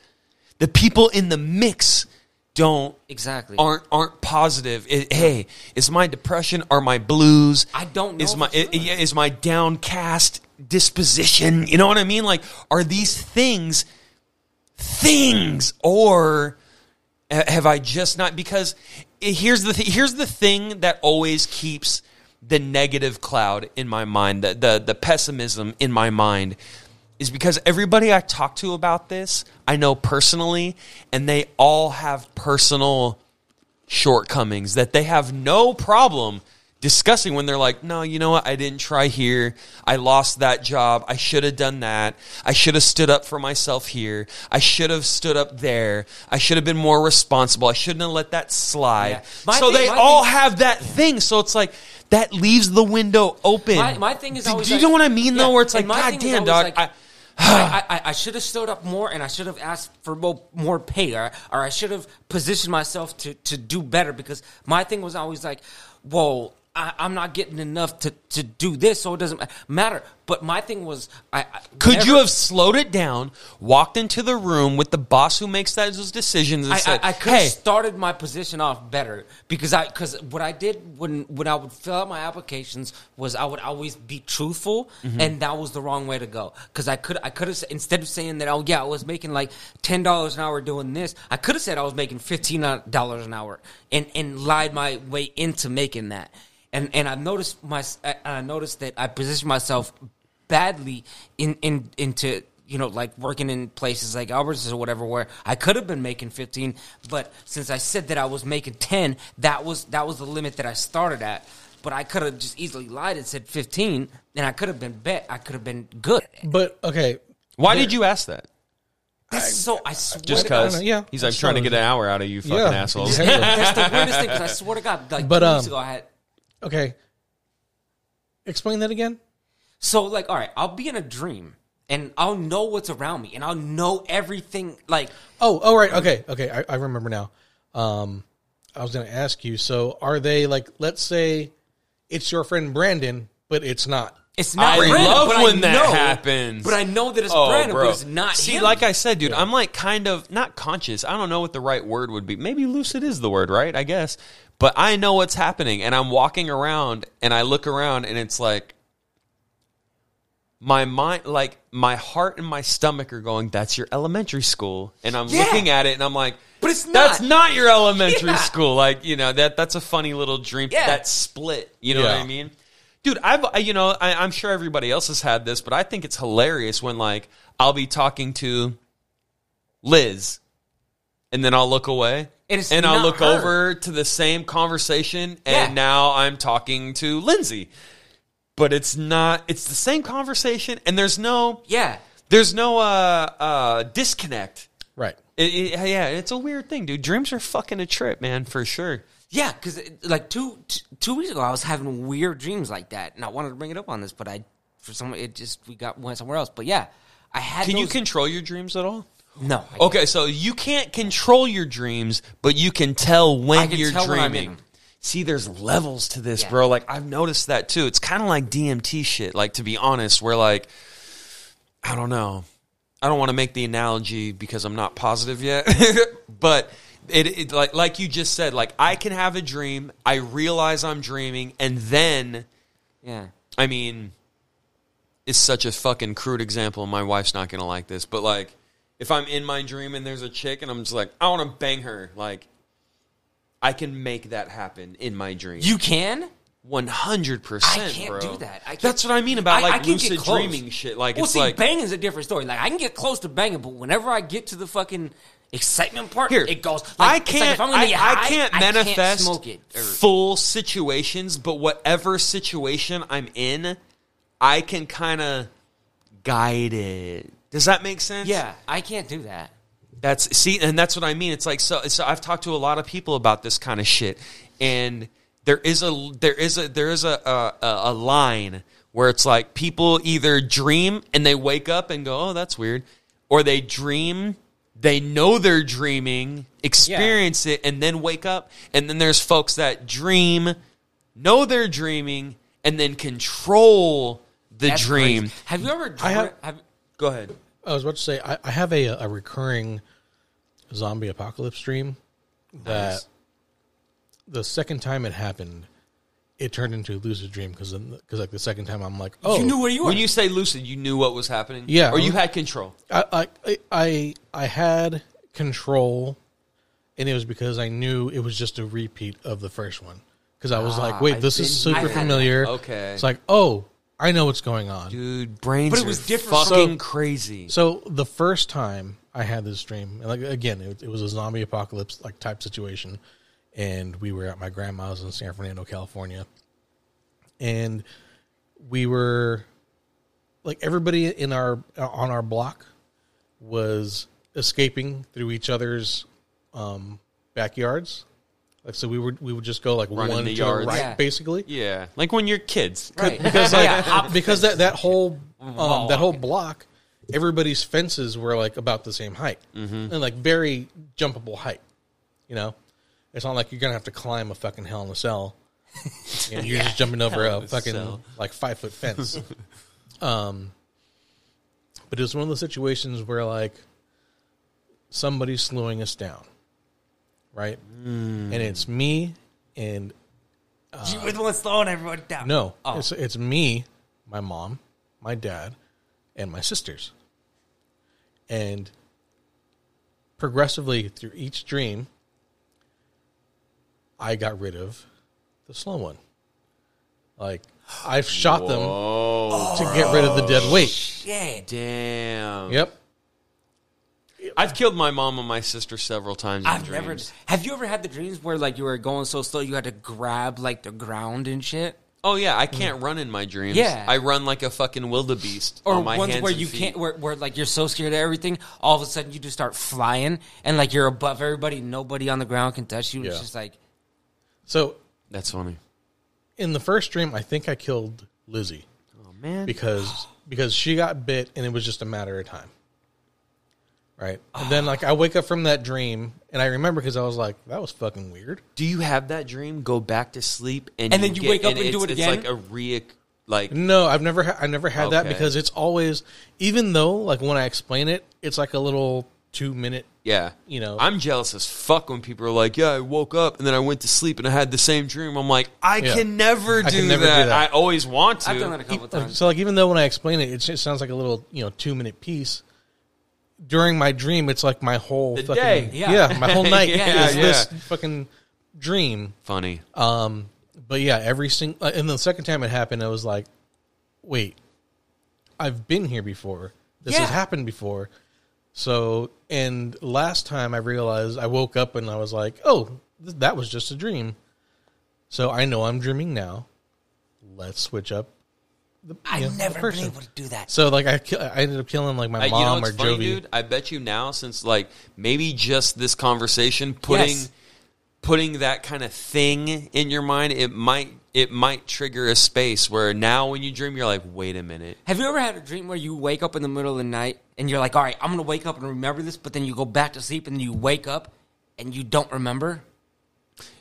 the people in the mix, don't Exactly. aren't aren't positive. It- hey, is my depression? Are my blues? I don't know Is my sure. is my downcast disposition? You know what I mean? Like, are these things things or have I just not? Because here's the th- here's the thing that always keeps the negative cloud in my mind the, the the pessimism in my mind is because everybody I talk to about this I know personally and they all have personal shortcomings that they have no problem discussing when they're like, no, you know what? I didn't try here. I lost that job. I should have done that. I should have stood up for myself here. I should have stood up there. I should have been more responsible. I shouldn't have let that slide. Yeah. So thing- they all thing- have that thing. So it's like, that leaves the window open. My, my thing is Do- do you like- know what I mean though? Where it's like, God damn, dog. like, I, I, I, I should have stood up more and I should have asked for more, more pay or, or I should have positioned myself to, to do better because my thing was always like, whoa, I, I'm not getting enough to, to do this, so it doesn't matter. But my thing was, I, I could whenever- you have slowed it down, walked into the room with the boss who makes those decisions, and I, said, I, I could have "Hey, started my position off better because I because what I did when when I would fill out my applications was I would always be truthful Mm-hmm. and that was the wrong way to go because I could I could have instead of saying that oh yeah I was making like ten dollars an hour doing this I could have said I was making fifteen dollars an hour and and lied my way into making that and and I noticed my I, I noticed that I positioned myself badly in in into you know like working in places like Albertsons or whatever where I could have been making 15 but since I said that I was making 10 that was that was the limit that I started at but I could have just easily lied and said 15 and I could have been bet I could have been good But okay, why did you ask that?" that's so I swear Just to God, because yeah. he's like That's trying to get an hour out of you, fucking Yeah. assholes. Exactly. that's the weirdest thing because I swear to God like But, two weeks um, ago I had okay. Explain that again. So like, all right, I'll be in a dream and I'll know what's around me and I'll know everything. Like, Oh, oh, right. Okay, okay. I, I remember now. Um, I was going to ask you. So, are they like? Let's say it's your friend Brandon, but it's not. it's not. I Brandon, love but I when that know- happens. But I know that it's Oh, Brandon, bro. but it's not. See, him. like I said, dude, I'm like kind of not conscious. I don't know what the right word would be. Maybe lucid is the word, right? I guess. But I know what's happening, and I'm walking around, and I look around, and it's like my mind, like my heart and my stomach are going. That's your elementary school, and I'm Yeah. looking at it, and I'm like. But it's not. That's not your elementary Yeah. school. Like you know that that's a funny little dream. Yeah. That split. You know what I mean? Dude, I've I, you know I, I'm sure everybody else has had this, but I think it's hilarious when like I'll be talking to Liz, and then I'll look away, And it's and I'll look her. over to the same conversation, and Yeah. now I'm talking to Lindsay. But it's not. It's the same conversation, and there's no yeah. there's no uh, uh, disconnect. Right. It, it- yeah, it's a weird thing, dude. Dreams are fucking a trip, man, for sure. Yeah, because like two t- two weeks ago, I was having weird dreams like that, and I wanted to bring it up on this, but I for some it just we got went somewhere else. But yeah, I had. Can you control your dreams at all? No? Okay, so you can't control your dreams, but you can tell when I can you're tell when I'm in dreaming. them. See, there's levels to this, Yeah. bro. Like I've noticed that too. It's kind of like DMT shit. Like to be honest, where like I don't know. I don't want to make the analogy because I'm not positive yet, but it, it like like you just said, like I can have a dream, I realize I'm dreaming, and then Yeah, I mean, it's such a fucking crude example. and My wife's not gonna like this, but like, if I'm in my dream and there's a chick and I'm just like, I want to bang her, like, I can make that happen in my dream. you can. one hundred percent. I can't do that. I can't- That's what I mean about I- I like can get lucid close. dreaming shit. Like, well, it's see, like banging's a different story. Like I can get close to banging, but whenever I get to the fucking excitement part, here it goes. I Like, like can't. if I'm gonna I, get I high, can't I manifest smoke it. Or, full situations, but whatever situation I'm in, I can kind of guide it. Does that make sense? yeah, I can't do that. That's see, and that's what I mean. It's like so. So I've talked to a lot of people about this kind of shit, and there is a there is a there is a a, a line where it's like people either dream and they wake up and go, "Oh, that's weird," or they dream, they know they're dreaming, experience it, and then wake up. And then there's folks that dream, know they're dreaming, and then control the That's dream. crazy. Have you ever? I have- have Go ahead. I was about to say I, I have a a recurring zombie apocalypse dream that Nice. the second time it happened, it turned into a lucid dream because because like the second time I'm like oh you knew where you were. When you say lucid, you knew what was happening. Yeah. or you had control. I, I I I had control, and it was because I knew it was just a repeat of the first one. Because I was Ah, like, wait, I've this is been- super I've had familiar. Okay. it's like, oh, I know what's going on. Dude, brains But it are was different. fucking So- crazy. So the first time I had this dream, and like again, it, it was a zombie apocalypse like type situation, and we were at my grandma's in San Fernando, California, and we were like everybody in our on our block was escaping through each other's um, backyards. Like so, we would we would just go like Run in one the to yards. right, Yeah. basically yeah, like when you're kids. right because like Yeah, opposite. because that that whole um, that whole block, everybody's fences were like about the same height Mm-hmm. and like very jumpable height. You know, it's not like you're gonna have to climb a fucking hell in a cell. You know, you're just jumping over Hell a a fucking cell. like five foot fence. um, but it was one of those situations where like somebody's slowing us down, right? Mm. And it's me and you were the one slowing everyone down. no, Oh. it's it's me, my mom, my dad, and my sisters. And progressively through each dream, I got rid of the slow one. Like I've shot them Oh, to get rid of the dead weight. Shit. damn. Yep. I've killed my mom and my sister several times. In I've dreams. never. Have you ever had the dreams where like you were going so slow you had to grab like the ground and shit, Oh yeah, I can't run in my dreams. Yeah. I run like a fucking wildebeest. or on my ones hands where and you feet. can't, where, where like you're so scared of everything, all of a sudden you just start flying and like you're above everybody, nobody on the ground can touch you. It's Yeah. just like So That's funny. in the first dream, I think I killed Lizzie Oh man. because because she got bit and it was just a matter of time. Right. And then like I wake up from that dream and I remember because I was like, that was fucking weird. do you have that dream? Go back to sleep and And then you wake up and it's, do it it's again? like a re like No, I've never ha- I never had that Okay. because it's always even though like when I explain it, it's like a little two minute. yeah. You know. I'm jealous as fuck when people are like, "Yeah, I woke up and then I went to sleep and I had the same dream." I'm like, I Yeah. can never, I do, can never do that. that. I always want to. I've done that a couple Like, times. so like even though when I explain it, it just sounds like a little you know two minute piece. During my dream, it's like my whole The fucking day. yeah. my whole night Yeah, is yeah. this fucking dream. Funny. Um, but yeah, every single and the second time it happened, I was like, wait, I've been here before. This has happened before. So, and last time I realized I woke up and I was like, oh, th- that was just a dream. So I know I'm dreaming now. Let's switch up the, I you know, the never been able to do that. So like I, ki- I ended up killing like my Uh, you know mom what's or funny, Jovi. dude? I bet you now, since like maybe just this conversation, putting Yes. putting that kind of thing in your mind, it might it might trigger a space where now when you dream, you're like, wait a minute. Have you ever had a dream where you wake up in the middle of the night and you're like, all right, I'm going to wake up and remember this, but then you go back to sleep and you wake up and you don't remember?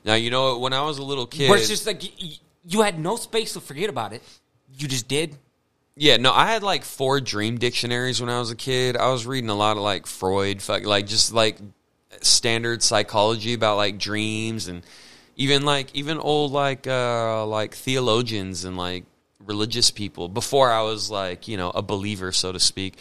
Now you know when I was a little kid. Where it's just like you, you had no space to forget about it. You just did. Yeah, no, I had like four dream dictionaries when I was a kid. I was reading a lot of like Freud, fuck, like just like standard psychology about like dreams and even like even old like uh like theologians and like religious people before I was like, you know, a believer so to speak.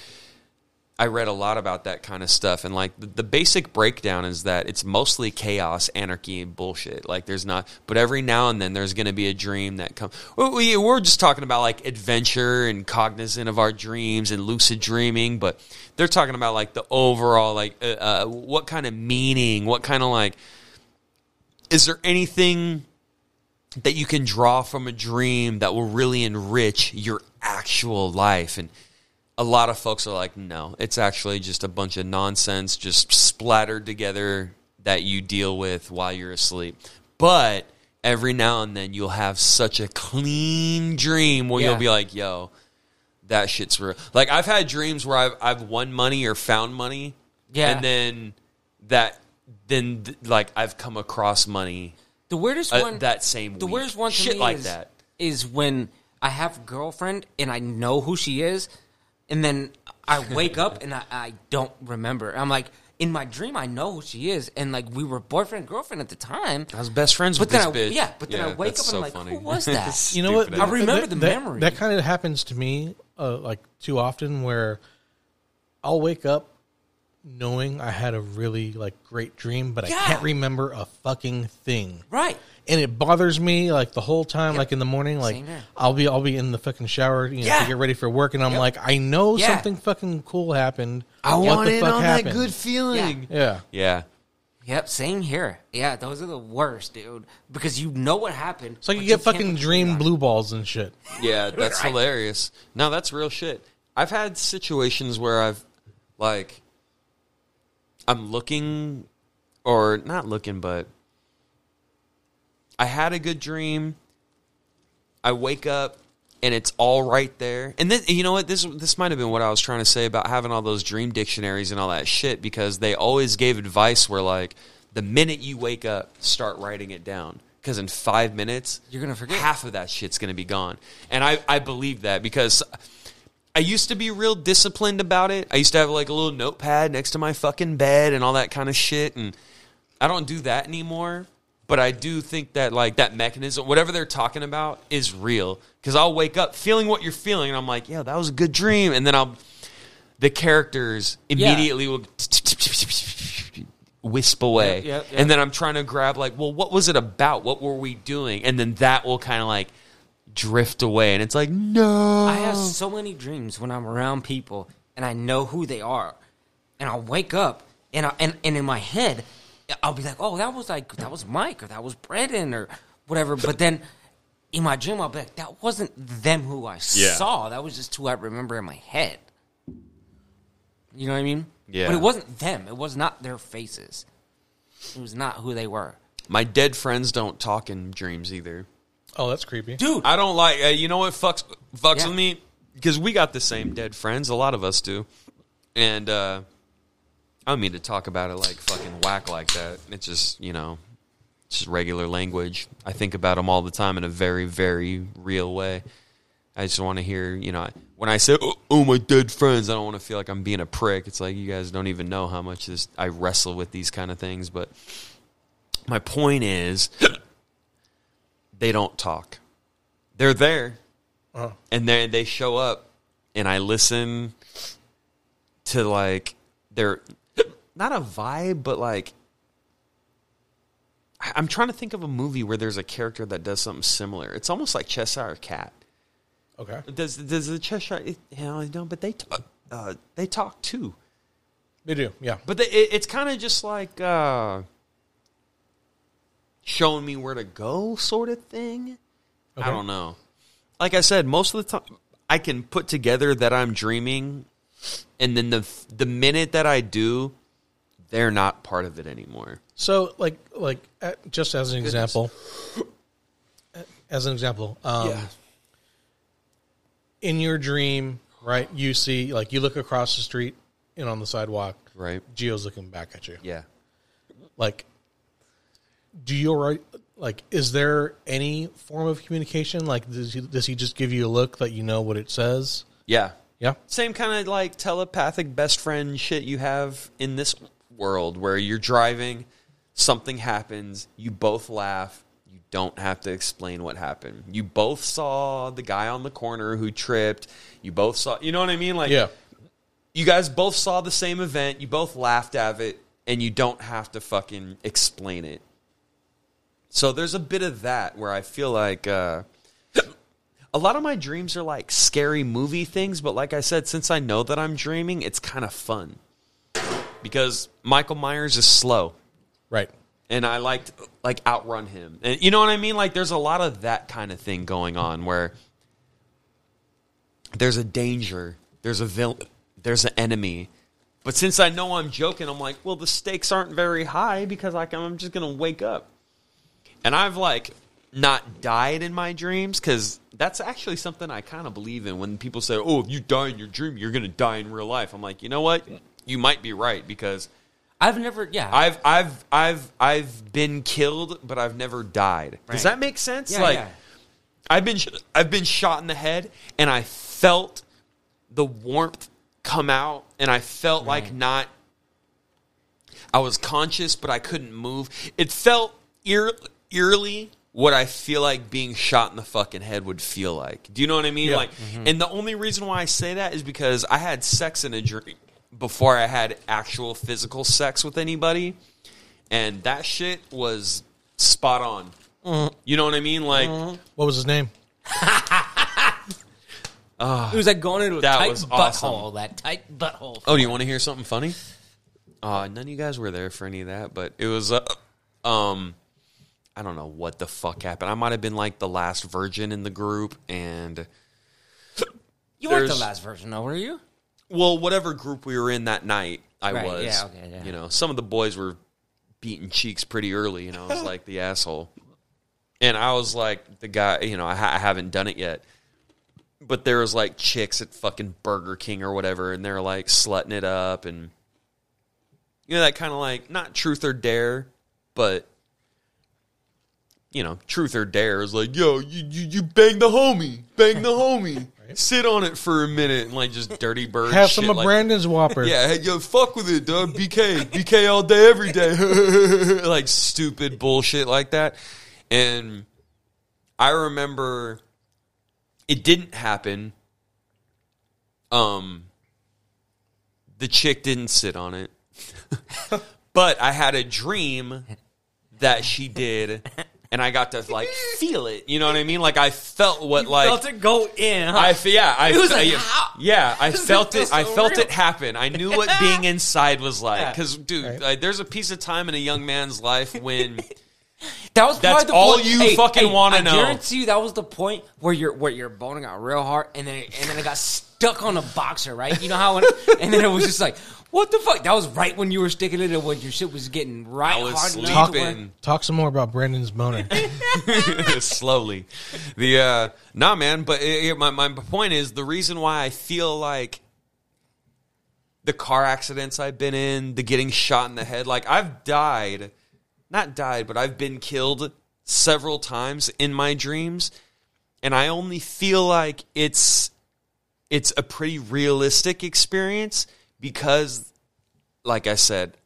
I read a lot about that kind of stuff, and like the, the basic breakdown is that it's mostly chaos, anarchy, and bullshit. Like there's not, but every now and then there's going to be a dream that comes. We, we're just talking about like adventure and cognizant of our dreams and lucid dreaming, but they're talking about like the overall, like uh, uh, what kind of meaning, what kind of like, is there anything that you can draw from a dream that will really enrich your actual life and a lot of folks are like, no, it's actually just a bunch of nonsense, just splattered together that you deal with while you're asleep. But every now and then you'll have such a clean dream where Yeah. you'll be like, yo, that shit's real. Like I've had dreams where I've I've won money or found money, Yeah. and then that then th- like I've come across money The weirdest uh, one. that same the week. weirdest one to shit like is, that. is when I have a girlfriend and I know who she is, and then I wake up and I, I don't remember. I'm like, in my dream, I know who she is, and like we were boyfriend girlfriend at the time. I was best friends But with this then I- bitch. yeah, but then I wake that's up and I'm so like, funny. who was that? You know what? Stupid I remember that, the that- memory. That kind of happens to me, uh, like too often, where I'll wake up knowing I had a really like great dream, but I can't remember a fucking thing, Right. and it bothers me like the whole time. Like in the morning, like I'll be I'll be in the fucking shower, you know, Yeah. to get ready for work, and I'm Yep. like, I know Yeah. something fucking cool happened. I what want the in fuck on happened? that good feeling. Yeah. Yeah. Yep. Same here. Yeah, those are the worst, dude. Because you know what happened. It's like you get can't fucking dream finger on it. blue balls and shit. Yeah, that's Right. hilarious. No, that's real shit. I've had situations where I've like I'm looking or not looking, but I had a good dream. I wake up and it's all right there. And then you know what? This this might have been what I was trying to say about having all those dream dictionaries and all that shit because they always gave advice where like the minute you wake up, start writing it down. Because in five minutes, You're gonna forget. half of that shit's gonna be gone. And I, I believe that because I used to be real disciplined about it. I used to have like a little notepad next to my fucking bed and all that kind of shit. And I don't do that anymore. But I do think that like that mechanism, whatever they're talking about, is real. Because I'll wake up feeling what you're feeling, and I'm like, yeah, that was a good dream. And then I'll the characters immediately will wisp away. Yep, yep, yep. And then I'm trying to grab like, well, what was it about? What were we doing? And then that will kind of like drift away, and it's like, no. I have so many dreams when I'm around people and I know who they are, and I'll wake up and I, and and in my head, I'll be like, oh, that was like that was Mike or that was Brandon or whatever. But then in my dream, I'll be like, that wasn't them who I Yeah. saw. That was just who I remember in my head. You know what I mean? Yeah. But it wasn't them. It was not their faces. It was not who they were. My dead friends don't talk in dreams either. Oh, that's creepy. Dude, I don't like. Uh, you know what fucks fucks Yeah. with me because we got the same dead friends. A lot of us do, and uh, I don't mean to talk about it like fucking whack like that. It's just you know, it's just regular language. I think about them all the time in a very very real way. I just want to hear, you know, when I say, oh, oh, my dead friends, I don't want to feel like I'm being a prick. It's like you guys don't even know how much this I wrestle with these kind of things. But my point is, they don't talk. They're there, Uh-huh. and they they show up, and I listen to like their not a vibe, but like I'm trying to think of a movie where there's a character that does something similar. It's almost like Cheshire Cat. Okay. Does does the Cheshire? You know, no, but they talk, uh, they talk too. They do. Yeah. But they, it, it's kind of just like uh, showing me where to go, sort of thing. Okay. I don't know. Like I said, most of the time, I can put together that I'm dreaming, and then the the minute that I do, they're not part of it anymore. So, like, like uh, just as an example, as an example, um, in your dream, right? You see, like, you look across the street and on the sidewalk, Right. Geo's looking back at you. Yeah. Like, do you already like? Is there any form of communication? Like, does he, does he just give you a look that you know what it says? Yeah. Yeah. Same kind of like telepathic best friend shit you have in this world where you're driving, something happens, you both laugh, you don't have to explain what happened. You both saw the guy on the corner who tripped, you both saw, you know what I mean? Like, Yeah. you guys both saw the same event, you both laughed at it, and you don't have to fucking explain it. So there's a bit of that where I feel like uh, a lot of my dreams are like scary movie things, but like I said, since I know that I'm dreaming, it's kind of fun because Michael Myers is slow, Right. and I like to, like outrun him, and you know what I mean. Like there's a lot of that kind of thing going on where there's a danger, there's a villain, there's an enemy. But since I know I'm joking, I'm like, well, the stakes aren't very high because like I'm just gonna wake up. And I've like not died in my dreams because that's actually something I kind of believe in. When people say, "Oh, if you die in your dream, you're gonna die in real life," I'm like, you know what? You might be right because I've never, yeah, I've I've I've I've been killed, but I've never died. Does that make sense? yeah, like yeah. I've been sh- I've been shot in the head, and I felt the warmth come out, and I felt like not. I was conscious, but I couldn't move. It felt eer- eerily what I feel like being shot in the fucking head would feel like. Do you know what I mean? Yeah. Like, and the only reason why I say that is because I had sex in a dream before I had actual physical sex with anybody, and that shit was spot on. You know what I mean? Like. What was his name? it was like going into a That tight was butthole. awesome. That tight butthole. Oh, do you want to hear something funny? Uh, none of you guys were there for any of that, but it was, uh, um, I don't know what the fuck happened. I might have been like the last virgin in the group, and you weren't the last version, though, were you? well, whatever group we were in that night, I Right, was. yeah, okay, yeah. You know, some of the boys were beating cheeks pretty early, and I was like the asshole, and I was like the guy. You know, I, ha- I haven't done it yet. But there was like chicks at fucking Burger King or whatever, and they're like slutting it up, and you know that kind of like not truth or dare, but you know, truth or dare is like, yo, you you, you bang the homie, bang the homie, sit on it for a minute, and like just dirty bird. Have some of like- Brandon's Whopper. Yeah, hey, yo, fuck with it, dog. BK, BK all day, every day, like stupid bullshit like that. And I remember it didn't happen. Um, the chick didn't sit on it, but I had a dream that she did, and I got to like feel it. You know what I mean? Like I felt what like Felt it go in. Huh? I fe- yeah, I It was fe- like, yeah, how? yeah, I Does it felt it. I felt real? it happen. I knew what being inside was like. Yeah. Because, dude, Right. like, there's a piece of time in a young man's life when That was That's the all point. you Hey, fucking hey, wanna know. I know. guarantee you that was the point where your where your boner got real hard, and then it, and then it got stuck on a boxer, right? You know how, when, and then it was just like, what the fuck? That was right when you were sticking it, and when your shit was getting right I was hard enough to sleeping Talk some more about Brandon's boner. slowly. The uh, nah, man. But it, it- my my point is the reason why I feel like the car accidents I've been in, the getting shot in the head, like I've died, not died, but I've been killed several times in my dreams, and I only feel like it's it's a pretty realistic experience because, like I said,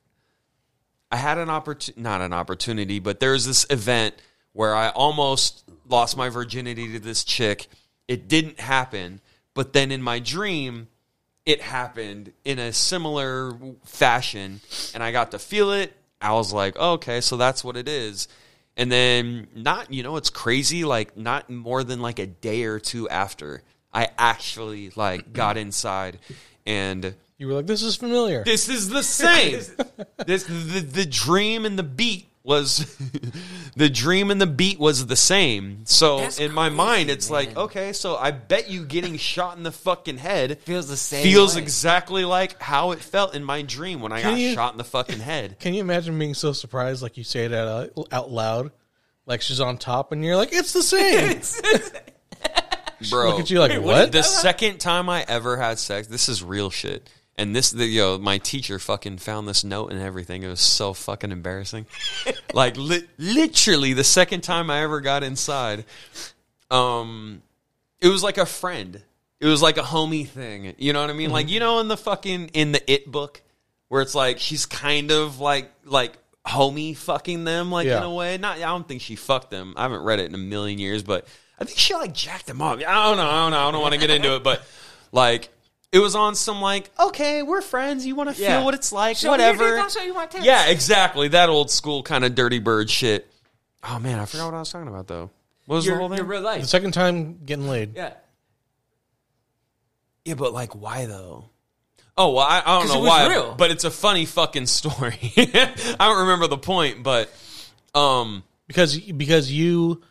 I had an opportunity, not an opportunity, but there was this event where I almost lost my virginity to this chick. It didn't happen, but then in my dream, it happened in a similar fashion, and I got to feel it. I was like, oh, okay, so that's what it is. And then, not, you know, it's crazy, like, not more than like a day or two after, I actually, like, got inside and You were like, "This is familiar." this is the same. this the, the dream and the beat was the dream and the beat was the same. So That's in my crazy, mind, it's like, okay, so I bet you getting shot in the fucking head Feels the same feels way. exactly like how it felt in my dream when I Can got you- shot in the fucking head. Can you imagine being so surprised, like you say it out, out loud, like she's on top, and you're like, "It's the same." Bro, Look at you like, "What?" The uh-huh. second time I ever had sex, this is real shit. And this, the, yo, my teacher fucking found this note and everything. It was so fucking embarrassing. like li- literally, the second time I ever got inside, um, it was like a friend. It was like a homie thing. You know what I mean? Like you know, in the fucking in the It book, where it's like she's kind of like like homie fucking them, like in a way. Not, I don't think she fucked them. I haven't read it in a million years, but I think she like jacked them up. I don't know. I don't know. I don't want to get into it, but like. It was on some like, okay, we're friends. You want to feel Yeah. what it's like, Show me your whatever. dick, I'll show you my tits. Yeah, exactly. That old school kind of dirty bird shit. Oh man, I forgot what I was talking about though. What was the Your, whole thing? your real the life. second time getting laid. Yeah. Yeah, but like, why though? Oh well, I, I don't 'Cause know it was why, real. but it's a funny fucking story. I don't remember the point, but um, because because you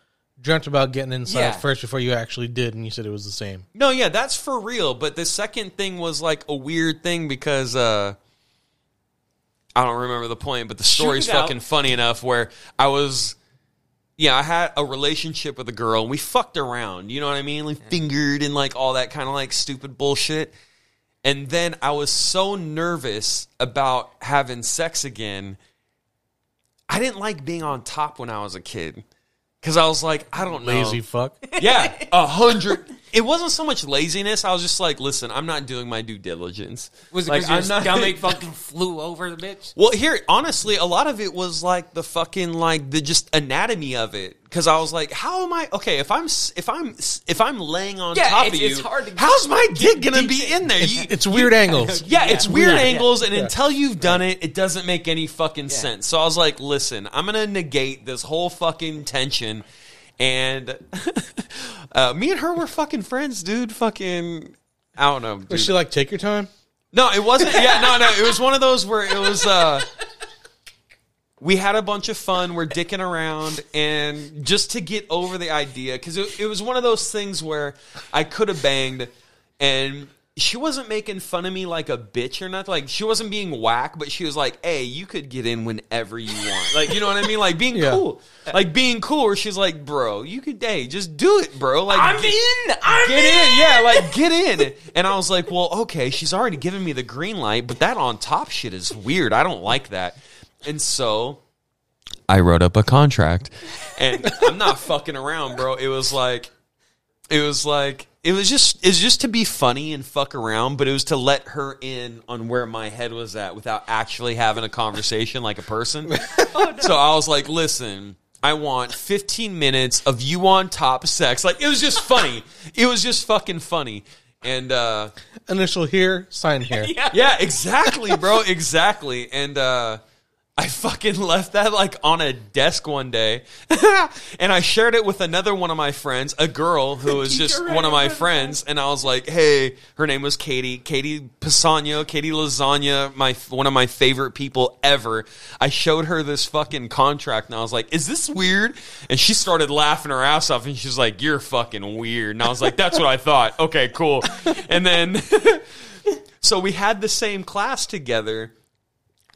dreamt about getting inside Yeah. first before you actually did, and you said it was the same. no, yeah, that's for real. But the second thing was like a weird thing because uh, I don't remember the point, but the story's it out. fucking funny enough where I was. Yeah, I had a relationship with a girl and we fucked around. You know what I mean? Like fingered and like all that kind of like stupid bullshit. And then I was so nervous about having sex again. I didn't like being on top when I was a kid. Cause I was like, I don't know. Lazy fuck. Yeah, a hundred. It wasn't so much laziness. I was just like, listen, I'm not doing my due diligence. Was it like, your I'm not- stomach fucking flew over the bitch? Well, here, honestly, a lot of it was like the fucking like the just anatomy of it. Because I was like, how am I? Okay, if I'm if I'm if I'm laying on Yeah, top it's- of you, it's hard to how's my dick gonna be in there? You- It's weird angles. yeah, it's weird weird. angles, and until you've done it, it doesn't make any fucking sense. So I was like, listen, I'm gonna negate this whole fucking tension, and uh, me and her were fucking friends, dude. Fucking, I don't know. Was she like, take your time? No, it wasn't. Yeah, no, no. It was one of those where it was. uh We had a bunch of fun. We're dicking around, and just to get over the idea, because it, it was one of those things where I could have banged, and she wasn't making fun of me like a bitch or nothing. Like she wasn't being whack, but she was like, "Hey, you could get in whenever you want." Like you know what I mean? Like being Yeah. cool, like being cool. Where she's like, "Bro, you could, hey, just do it, bro." Like I'm get- in. I'm get in. Yeah, like get in. And I was like, well, okay, she's already given me the green light, but that on top shit is weird. I don't like that. And so I wrote up a contract. And I'm not fucking around, bro. It was like it was like it was just it's just to be funny and fuck around, but it was to let her in on where my head was at without actually having a conversation like a person. So I was like, listen, I want 15 minutes of you on top sex. Like it was just funny. It was just fucking funny. And uh Initial here, sign here. yeah, exactly, bro. Exactly. And uh I fucking left that like on a desk one day, and I shared it with another one of my friends, a girl who was just one of my right in front of friends, and I was like, "Hey, her name was Katie, Katie Pisano, Katie Lasagna, my one of my favorite people ever." I showed her this fucking contract, and I was like, "Is this weird?" And she started laughing her ass off, and she's like, "You're fucking weird," and I was like, "That's what I thought." Okay, cool. And then, so we had the same class together.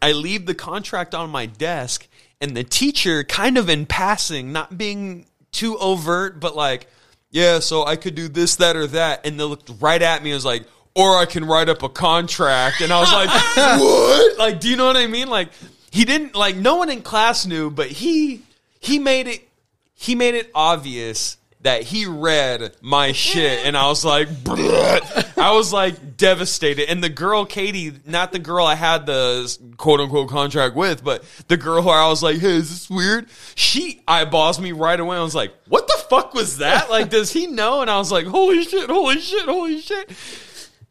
I leave the contract on my desk, and the teacher, kind of in passing, not being too overt, but like, yeah, so I could do this, that, or that. And they looked right at me and was like, or I can write up a contract. And I was like, what? Like, do you know what I mean? Like, he didn't, like, no one in class knew, but he, he made it, he made it obvious that he read my shit and I was like "Bleh." I was like devastated and the girl Katie not the girl I had the quote unquote contract with but the girl who I was like hey is this weird she eyeballs me right away I was like what the fuck was that like does he know and I was like holy shit holy shit holy shit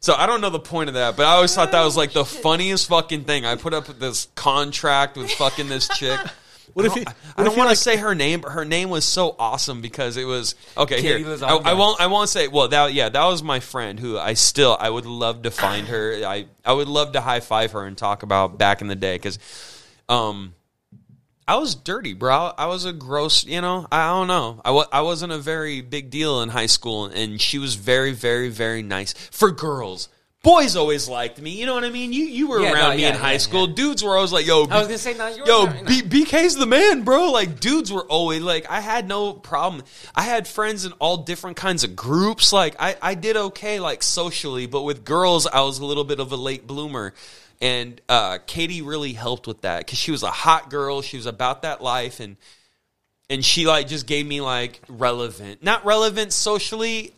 so I don't know the point of that, but I always thought that was like the funniest fucking thing. I put up this contract with fucking this chick. What I if don't, he- I don't want to like- say her name, but her name was so awesome because it was okay. Katie here, I, I won't. I won't say. Well, that yeah, that was my friend who I still I would love to find her. I I would love to high five her and talk about back in the day because, um, I was dirty, bro. I was a gross, you know. I don't know. I w- I wasn't a very big deal in high school, and she was very, very, very nice for girls. Boys always liked me. You know what I mean? You you were Yeah, around no, me yeah, in high yeah, school. yeah. Dudes were always like, "Yo, I was gonna say, no, yo, not, B- BK's the man, bro." Like dudes were always like, I had no problem. I had friends in all different kinds of groups. Like I I did okay, like socially, but with girls, I was a little bit of a late bloomer. And uh, Katie really helped with that because she was a hot girl. She was about that life, and and she like just gave me like relevant, not relevant socially,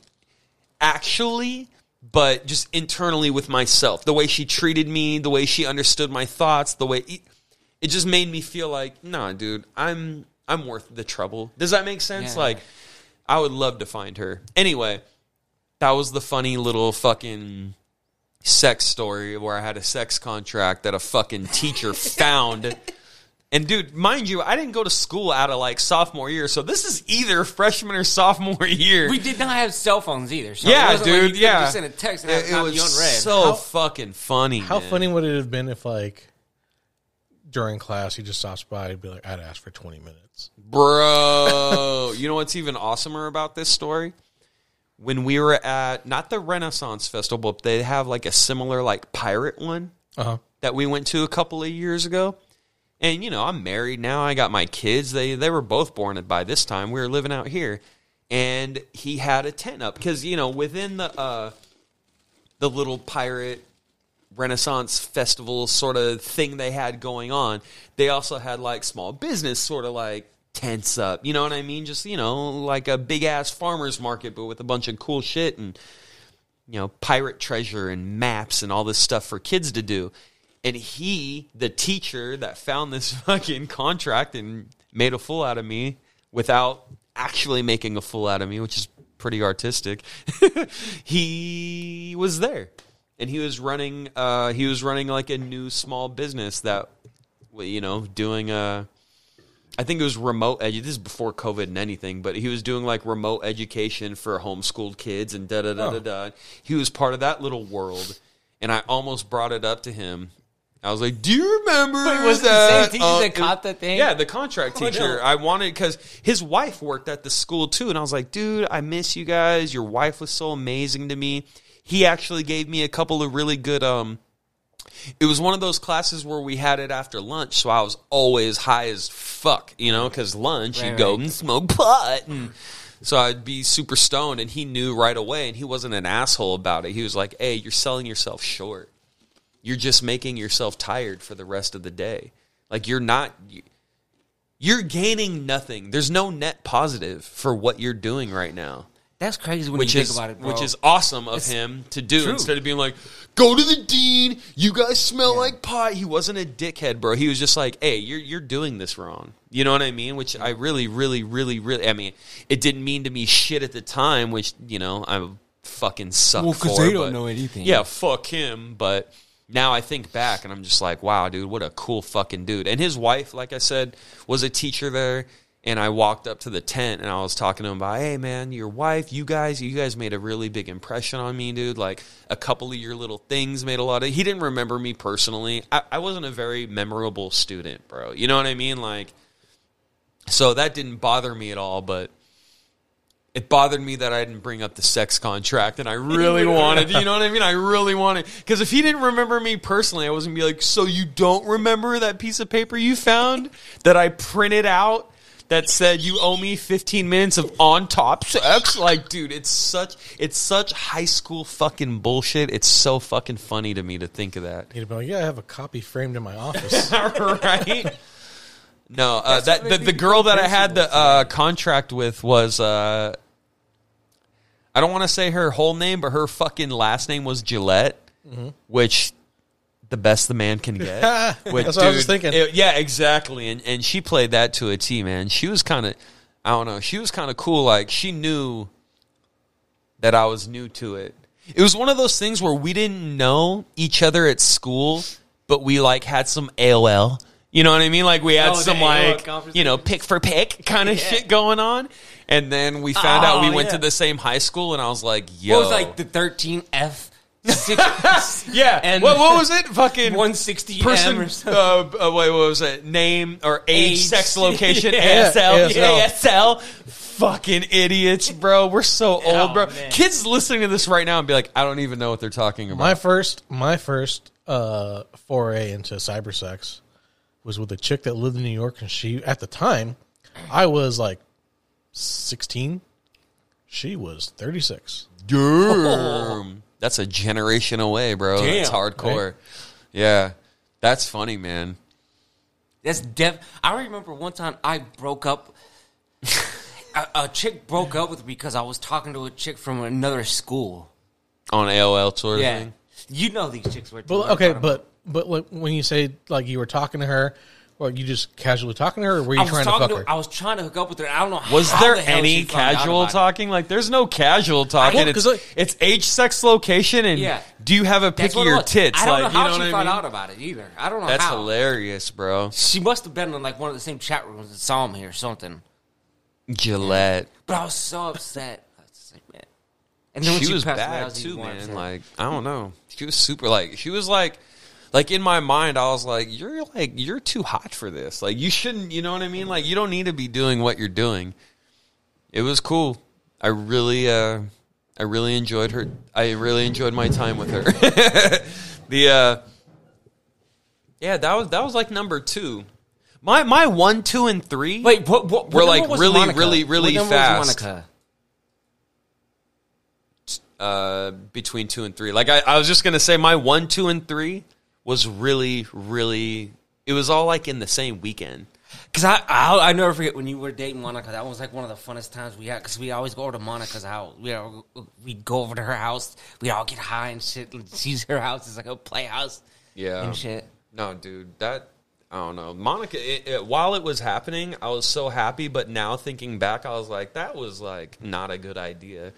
actually, but just internally with myself. The way she treated me, the way she understood my thoughts, the way it, it just made me feel like, nah, dude, I'm I'm worth the trouble. Does that make sense? Yeah. Like, I would love to find her. Anyway, that was the funny little fucking sex story where I had a sex contract that a fucking teacher found. And dude, mind you, I didn't go to school out of like sophomore year, so this is either freshman or sophomore year. We did not have cell phones either. So yeah, it wasn't like dude. you yeah, Just send a text and it, a it was unread. so How- fucking funny. How man. funny would it have been if, like, during class he just stops by and be like, "I'd ask for twenty minutes." Bro, you know what's even awesomer about this story? When we were at not the Renaissance Festival, but they have like a similar like pirate one Uh huh. that we went to a couple of years ago. And you know, I'm married now. I got my kids. They they were both born by this time. We were living out here, and he had a tent up because you know within the uh, the little pirate Renaissance festival sort of thing they had going on, they also had like small business sort of like tents up. You know what I mean? Just you know, like a big ass farmers market, but with a bunch of cool shit and you know, pirate treasure and maps and all this stuff for kids to do. And he, the teacher that found this fucking contract and made a fool out of me without actually making a fool out of me, which is pretty artistic. he was there. And he was running uh he was running like a new small business that you know, doing a I think it was remote edu- This is before COVID and anything, but he was doing like remote education for homeschooled kids and da da da da da. He was part of that little world, and I almost brought it up to him. I was like, "Do you remember?" Wait, was it the that, same teacher that caught the thing? Yeah, the contract Oh, no. teacher. I wanted because his wife worked at the school too, and I was like, "Dude, I miss you guys. Your wife was so amazing to me." He actually gave me a couple of really good um it was one of those classes where we had it after lunch, so I was always high as fuck, you know, because lunch Right, you'd go right. and smoke pot, and so I'd be super stoned, and he knew right away, and he wasn't an asshole about it. He was like, "Hey, you're selling yourself short. You're just making yourself tired for the rest of the day. Like you're not." You, you're gaining nothing. There's no net positive for what you're doing right now That's crazy when which you is think about it, bro. which is awesome of It's him to do true. instead of being like, "Go to the dean, you guys smell like pot." He wasn't a dickhead, bro. He was just like, "Hey, you're you're doing this wrong." You know what I mean? Which I really, really, really, really. I mean, it didn't mean to me shit at the time, which you know I'm fucking suck Well, 'cause for. they don't but- know anything. Yeah, fuck him. But now I think back and I'm just like, wow, dude, what a cool fucking dude. And his wife, like I said, was a teacher there. And I walked up to the tent and I was talking to him about, hey man, your wife, you guys, you guys made a really big impression on me, dude. Like a couple of your little things made a lot of. He didn't remember me personally. I, I wasn't a very memorable student, bro. You know what I mean? Like, so that didn't bother me at all. But it bothered me that I didn't bring up the sex contract, and I really wanted. You know what I mean? I really wanted because if he didn't remember me personally, I wasn't be like, "So you don't remember that piece of paper you found that I printed out that said you owe me 15 minutes of on top sex?" Like, dude, it's such it's such high school fucking bullshit. It's so fucking funny to me to think of that. He'd be like, "Yeah, I have a copy framed in my office." right? No, uh, that the, the girl that I had the uh, contract with was uh, I don't want to say her whole name, but her fucking last name was Gillette, mm-hmm. which the best the man can get. Which, That's what I was thinking. it- yeah, exactly. And and she played that to a T, man. She was kind of I don't know. She was kind of cool. Like she knew that I was new to it. It was one of those things where we didn't know each other at school, but we like had some AOL. You know what I mean? Like we had Oh, some like you know pick for pick kind of Yeah. shit going on. And then we found out we Oh, went yeah. to the same high school, and I was like, "Yo, what was like the 13F Six, Yeah. And- what, what was it? Fucking 160 person. M or. Uh, uh, wait, what was it? Name or age, Age. sex, location, Yeah. ASL, Yeah, ASL. Fucking idiots, bro. We're so Oh, old, bro. man. Kids listening to this right now and be like, I don't even know what they're talking about. My first, my first uh, foray into cyber sex was with a chick that lived in New York, and she, at the time, I was like sixteen. She was thirty six. Damn. That's a generation away, bro. That's Damn. hardcore. Yeah. That's funny, man. That's def. I remember one time I broke up. a, a chick broke up with me because I was talking to a chick from another school. On AOL sort of Yeah, thing. you know these chicks were. But okay, but but like, when you say like you were talking to her, or you just casually talking to her, or were you I trying to talking fuck to, her? I was trying to hook up with her. I don't know. Was how there the hell any she found out casual about it. talking? Like, there's no casual talking. Well, it's, 'cause, like- it's age, sex, location, and Yeah. do you have a That's pic what of it your was. tits? I don't like, know you how know she what I found mean? out about it either. I don't know That's how. hilarious, bro. She must have been in like one of the same chat rooms and saw me or something. Gillette. But I was so upset. I was just like, man. And then when she she was passed away, I bad was too, more man. upset. Like I don't know. She was super. Like she was like, like in my mind, I was like, you're like you're too hot for this. Like you shouldn't. You know what I mean? Like you don't need to be doing what you're doing. It was cool. I really, uh I really enjoyed her. I really enjoyed my time with her. the uh yeah, that was that was like number two. My my one, two, and three. Wait, what? what, what We're, like, really, Monica? really, really fast. Uh, between two and three. Like I, I was just gonna say, my one, two, and three was really, really. It was all like in the same weekend. Because I, I I never forget when you were dating Monica. That was like one of the funnest times we had. Because we always go over to Monica's house. We all, we'd go over to her house. We all get high and shit. And she's her house. It's like a playhouse. Yeah. and shit. No, dude, that I don't know. Monica, it, it, while it was happening, I was so happy. But now thinking back, I was like, that was like not a good idea.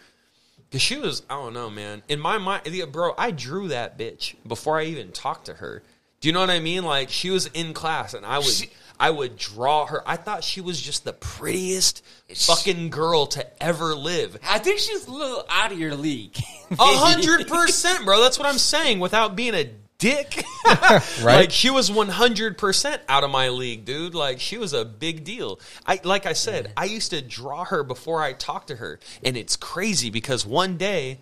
Cause she was, I don't know, man. In my mind, bro, I drew that bitch before I even talked to her. Do you know what I mean? Like she was in class, and I would, She- I would draw her. I thought she was just the prettiest fucking girl to ever live. I think she's a little out of your league. A hundred percent, bro. That's what I'm saying. Without being a dick, right? Like she was 100 percent out of my league, dude. Like she was a big deal. I like I said, I used to draw her before I talked to her, and it's crazy because one day,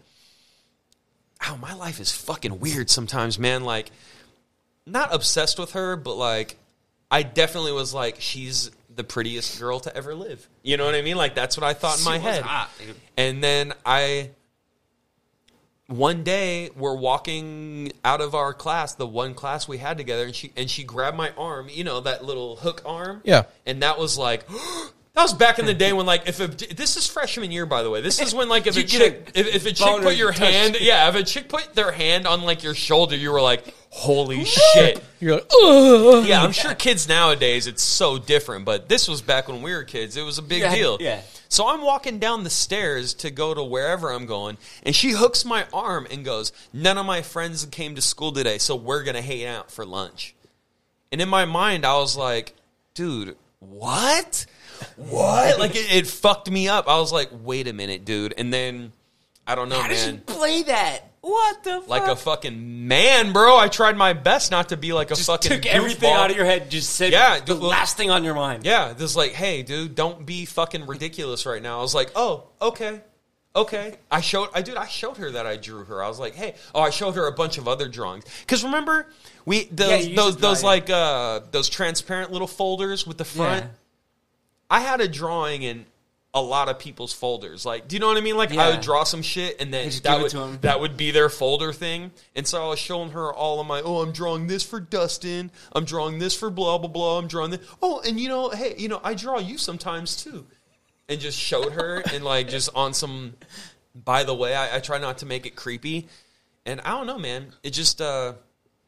oh, my life is fucking weird sometimes, man. Like, not obsessed with her, but like, I definitely was like, she's the prettiest girl to ever live. You know what I mean? Like that's what I thought in my head. hot. And then I one day we're walking out of our class, the one class we had together, and she and she grabbed my arm, you know, that little hook arm. Yeah. And that was like that was back in the day when like if a, this is freshman year by the way. This is when like if a chick a if, if a chick put your touch. hand yeah, if a chick put their hand on like your shoulder, you were like, Holy shit. You're like, Ugh. Yeah, I'm sure kids nowadays it's so different, but this was back when we were kids. It was a big Yeah, deal. yeah. So I'm walking down the stairs to go to wherever I'm going, and she hooks my arm and goes, "None of my friends came to school today, so we're gonna hang out for lunch." And in my mind, I was like, "Dude, what? What?" like it, it fucked me up. I was like, "Wait a minute, dude." And then I don't know, How did she play that? What the fuck? Like a fucking man, bro. I tried my best not to be like a just fucking took everything goofball. out of your head. Just said Yeah, the dude, last thing on your mind. Yeah, this like, hey, dude, don't be fucking ridiculous right now. I was like, oh, okay, okay. I showed, I dude, I showed her that I drew her. I was like, hey, oh, I showed her a bunch of other drawings. Because remember, we those Yeah, those those yeah. like uh those transparent little folders with the front. Yeah. I had a drawing in a lot of people's folders. Like, do you know what I mean? Like, I would draw some shit, and then that would that would be their folder thing. And so I was showing her all of my. Oh, I'm drawing this for Dustin. I'm drawing this for blah blah blah. I'm drawing this. Oh, and you know, hey, you know, I draw you sometimes too. And just showed her, and like just on some. By the way, I, I try not to make it creepy, and I don't know, man. It just. uh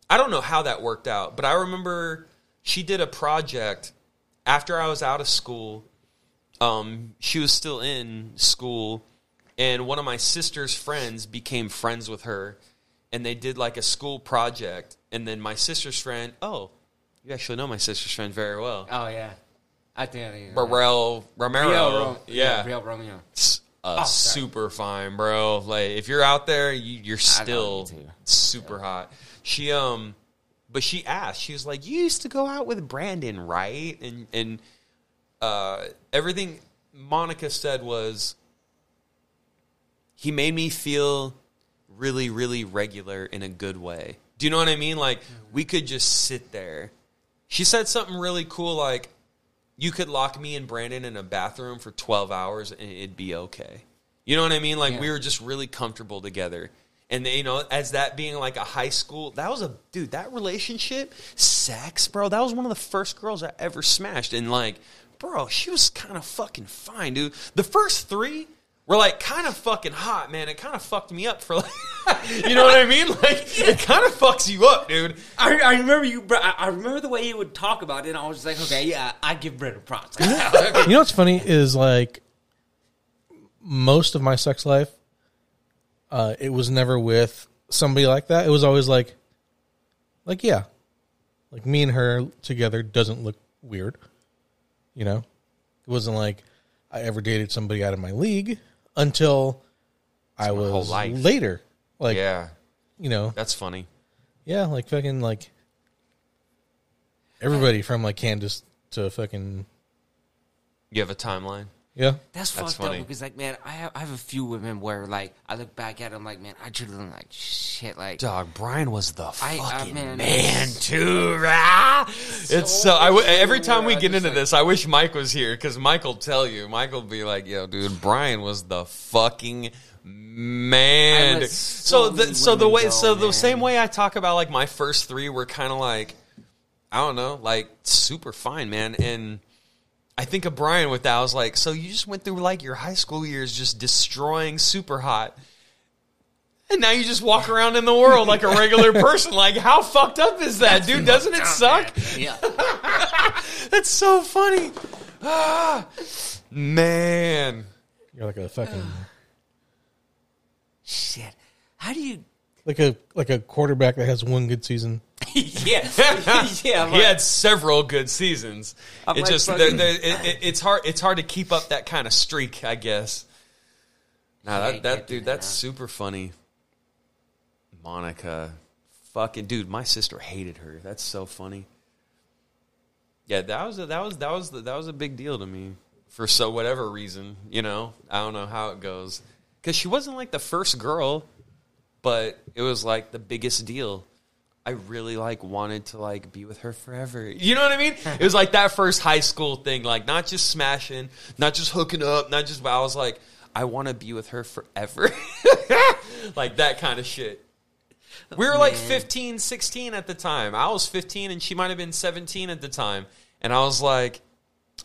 I don't know how that worked out, but I remember she did a project after I was out of school um, she was still in school, and one of my sister's friends became friends with her, and they did like a school project. And then my sister's friend, oh, you actually know my sister's friend very well, Oh yeah, I think I think. Barrel Romero, Rom- yeah, Real Romeo. uh, super fine, bro. Like if you're out there, you, you're still you super hot. She um, but she asked. She was like, "You used to go out with Brandon, right?" And and uh, everything Monica said was, he made me feel really, really regular in a good way. Do you know what I mean? Like we could just sit there. She said something really cool, like you could lock me and Brandon in a bathroom for twelve hours and it'd be okay. You know what I mean? Like Yeah. we were just really comfortable together. And you know, as that being like a high school, that was a dude. That relationship, sex, bro. That was one of the first girls I ever smashed. And like, bro, she was kind of fucking fine, dude. The first three were like kind of fucking hot, man. It kind of fucked me up for like, you know what I mean? Like, it kind of fucks you up, dude. I, I remember you. bro- I I remember the way he would talk about it. and I was just like, okay, yeah, I give Brendan props. You know what's funny is like most of my sex life, uh, it was never with somebody like that. It was always like, like yeah, like me and her together doesn't look weird. You know, it wasn't like I ever dated somebody out of my league until I was later. Like Yeah, you know, that's funny. yeah, like fucking like everybody from like Candace to fucking You have a timeline. Yeah. That's, That's fucked funny. up because, like, man, I have, I have a few women where, like, I look back at them, like, man, I treated them like shit. Like, Dog, Brian was the I- I- fucking man, man, too, rah. It's so. I w- every time we get into like- this, I wish Mike was here because Mike will tell you. Mike will be like, "Yo, dude, Brian was the fucking man." I let dude." so So, the, so the way, go, so the same way I talk about like my first three were kind of like, I don't know, like super fine, man, and. I think of Brian with that. I was like, so you just went through like your high school years just destroying super hot. And now you just walk around in the world like a regular person. Like, how fucked up is that, dude? Doesn't it suck? yeah. That's so funny. Ah, man. You're like a fucking shit. How do you. like a like a quarterback that has one good season. yeah. yeah. He had several good seasons. I'm it like just they're, they're, it, it, it's hard. It's hard to keep up that kind of streak, I guess. Nah, that that dude, that's super funny. Monica, fucking dude, my sister hated her. That's so funny. Yeah, that was a, that was that was the, that was a big deal to me for so whatever reason. You know, I don't know how it goes because she wasn't like the first girl, but it was like the biggest deal. I really like wanted to like be with her forever. You know what I mean? it was like that first high school thing, like not just smashing, not just hooking up, not just. But I was like, I want to be with her forever, like that kind of shit. We were like 15, 16 at the time. I was 15 and she might have been 17 at the time. And I was like,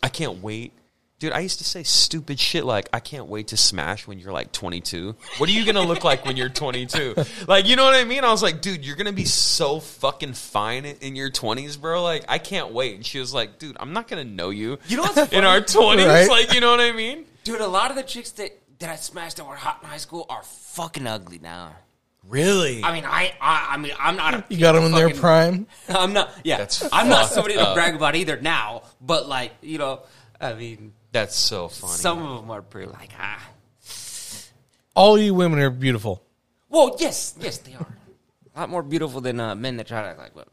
I can't wait. Dude, I used to say stupid shit like, I can't wait to smash when you're like 22. What are you going to look like when you're 22? Like, you know what I mean? I was like, dude, you're going to be so fucking fine in- in your 20s, bro. Like, I can't wait. And she was like, dude, I'm not going to know you. You know what's in our 20s? Right. Like, you know what I mean? Dude, a lot of the chicks that, that I smashed that were hot in high school are fucking ugly now. Really? I mean, I, I, I mean, I'm not. A, You got them in their prime. I'm not. Yeah, That's I'm not fucked somebody to brag about either now. But like, you know, I mean, That's so funny. some of them are pretty like ah. All you women are beautiful. Well, yes, yes, they are. A lot more beautiful than uh, men that try to act like. Well,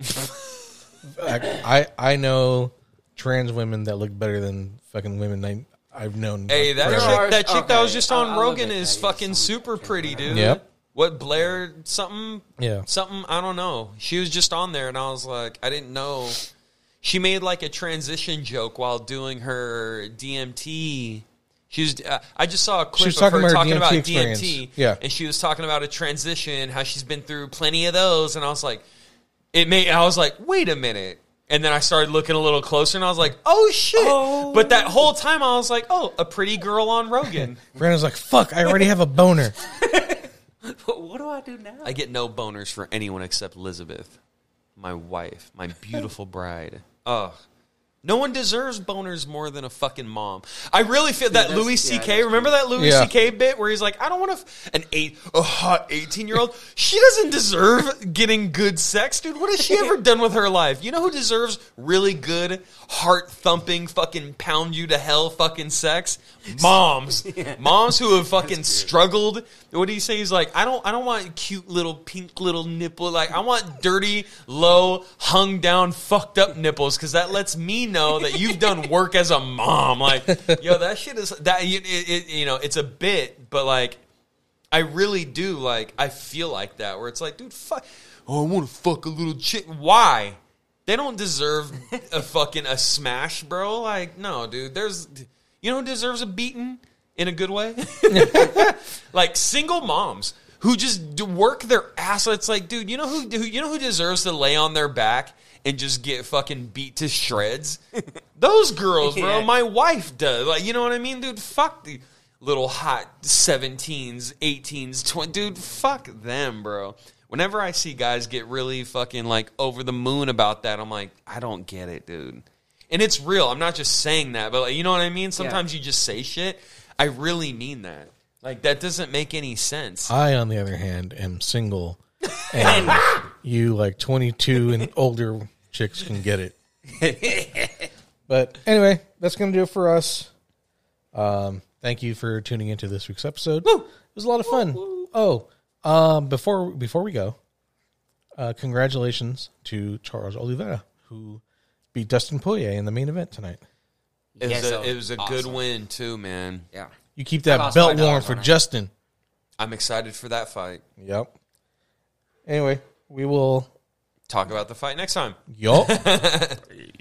I I I know trans women that look better than fucking women I, I've known. Hey, that forever. chick, are- that chick that was just on I'll- I'll look Rogan at is that, yeah, fucking some- super pretty, dude. Yep. What Blair something? Yeah. Something I don't know. She was just on there, and I was like, I didn't know. She made like a transition joke while doing her DMT. She was. Uh, I just saw a clip of her about her talking DMT about experience. DMT. Yeah. and she was talking about a transition, how she's been through plenty of those, and I was like, it made. I was like, wait a minute. And then I started looking a little closer, and I was like, "Oh shit!" Oh. But that whole time, I was like, "Oh, a pretty girl on Rogan." Brandon's like, fuck, I already have a boner. what do I do now? I get no boners for anyone except Elizabeth, my wife, my beautiful bride. Oh, No one deserves boners more than a fucking mom. I really feel that that's- Louis C.K. that's remember that Louis Yeah. C.K. bit where he's like, I don't want to f- an eight a hot eighteen year old. She doesn't deserve getting good sex, dude. What has she ever done with her life? You know who deserves really good, heart thumping, fucking pound you to hell, fucking sex? Moms, moms who have fucking struggled. What do you say? He's like, I don't, I don't want cute little pink little nipple. Like, I want dirty, low, hung down, fucked up nipples because that lets me know that you've done work as a mom. Like, yo, that shit is that. It, it, you know, it's a bit, but like, I really do. Like, I feel like that where it's like, dude, fuck. Oh, I want to fuck a little chick. Why? They don't deserve a fucking a smash, bro. Like, no, dude. There's, you know, who deserves a beating in a good way. like single moms who just work their ass. It's like, dude, you know who, who, you know who deserves to lay on their back and just get fucking beat to shreds? Those girls, bro. Yeah. My wife does. Like, you know what I mean, dude? Fuck the little hot 17s, 18s, 20. Dude, fuck them, bro. Whenever I see guys get really fucking like over the moon about that, I'm like, I don't get it, dude. And it's real. I'm not just saying that, but like, you know what I mean? Sometimes you just say shit. I really mean that. Like that doesn't make any sense. I, on the other hand, am single, and you like 22 and older chicks can get it. but anyway, that's going to do it for us. Um, thank you for tuning into this week's episode. It was a lot of fun. Oh, um, before before we go, uh, congratulations to Charles Oliveira who beat Dustin Poirier in the main event tonight. It was, Yeah, so a, it was a good win too, man. Yeah. You keep that belt warm for on it. Justin. I'm excited for that fight. Yep. Anyway, we will. Talk about the fight next time. Yup.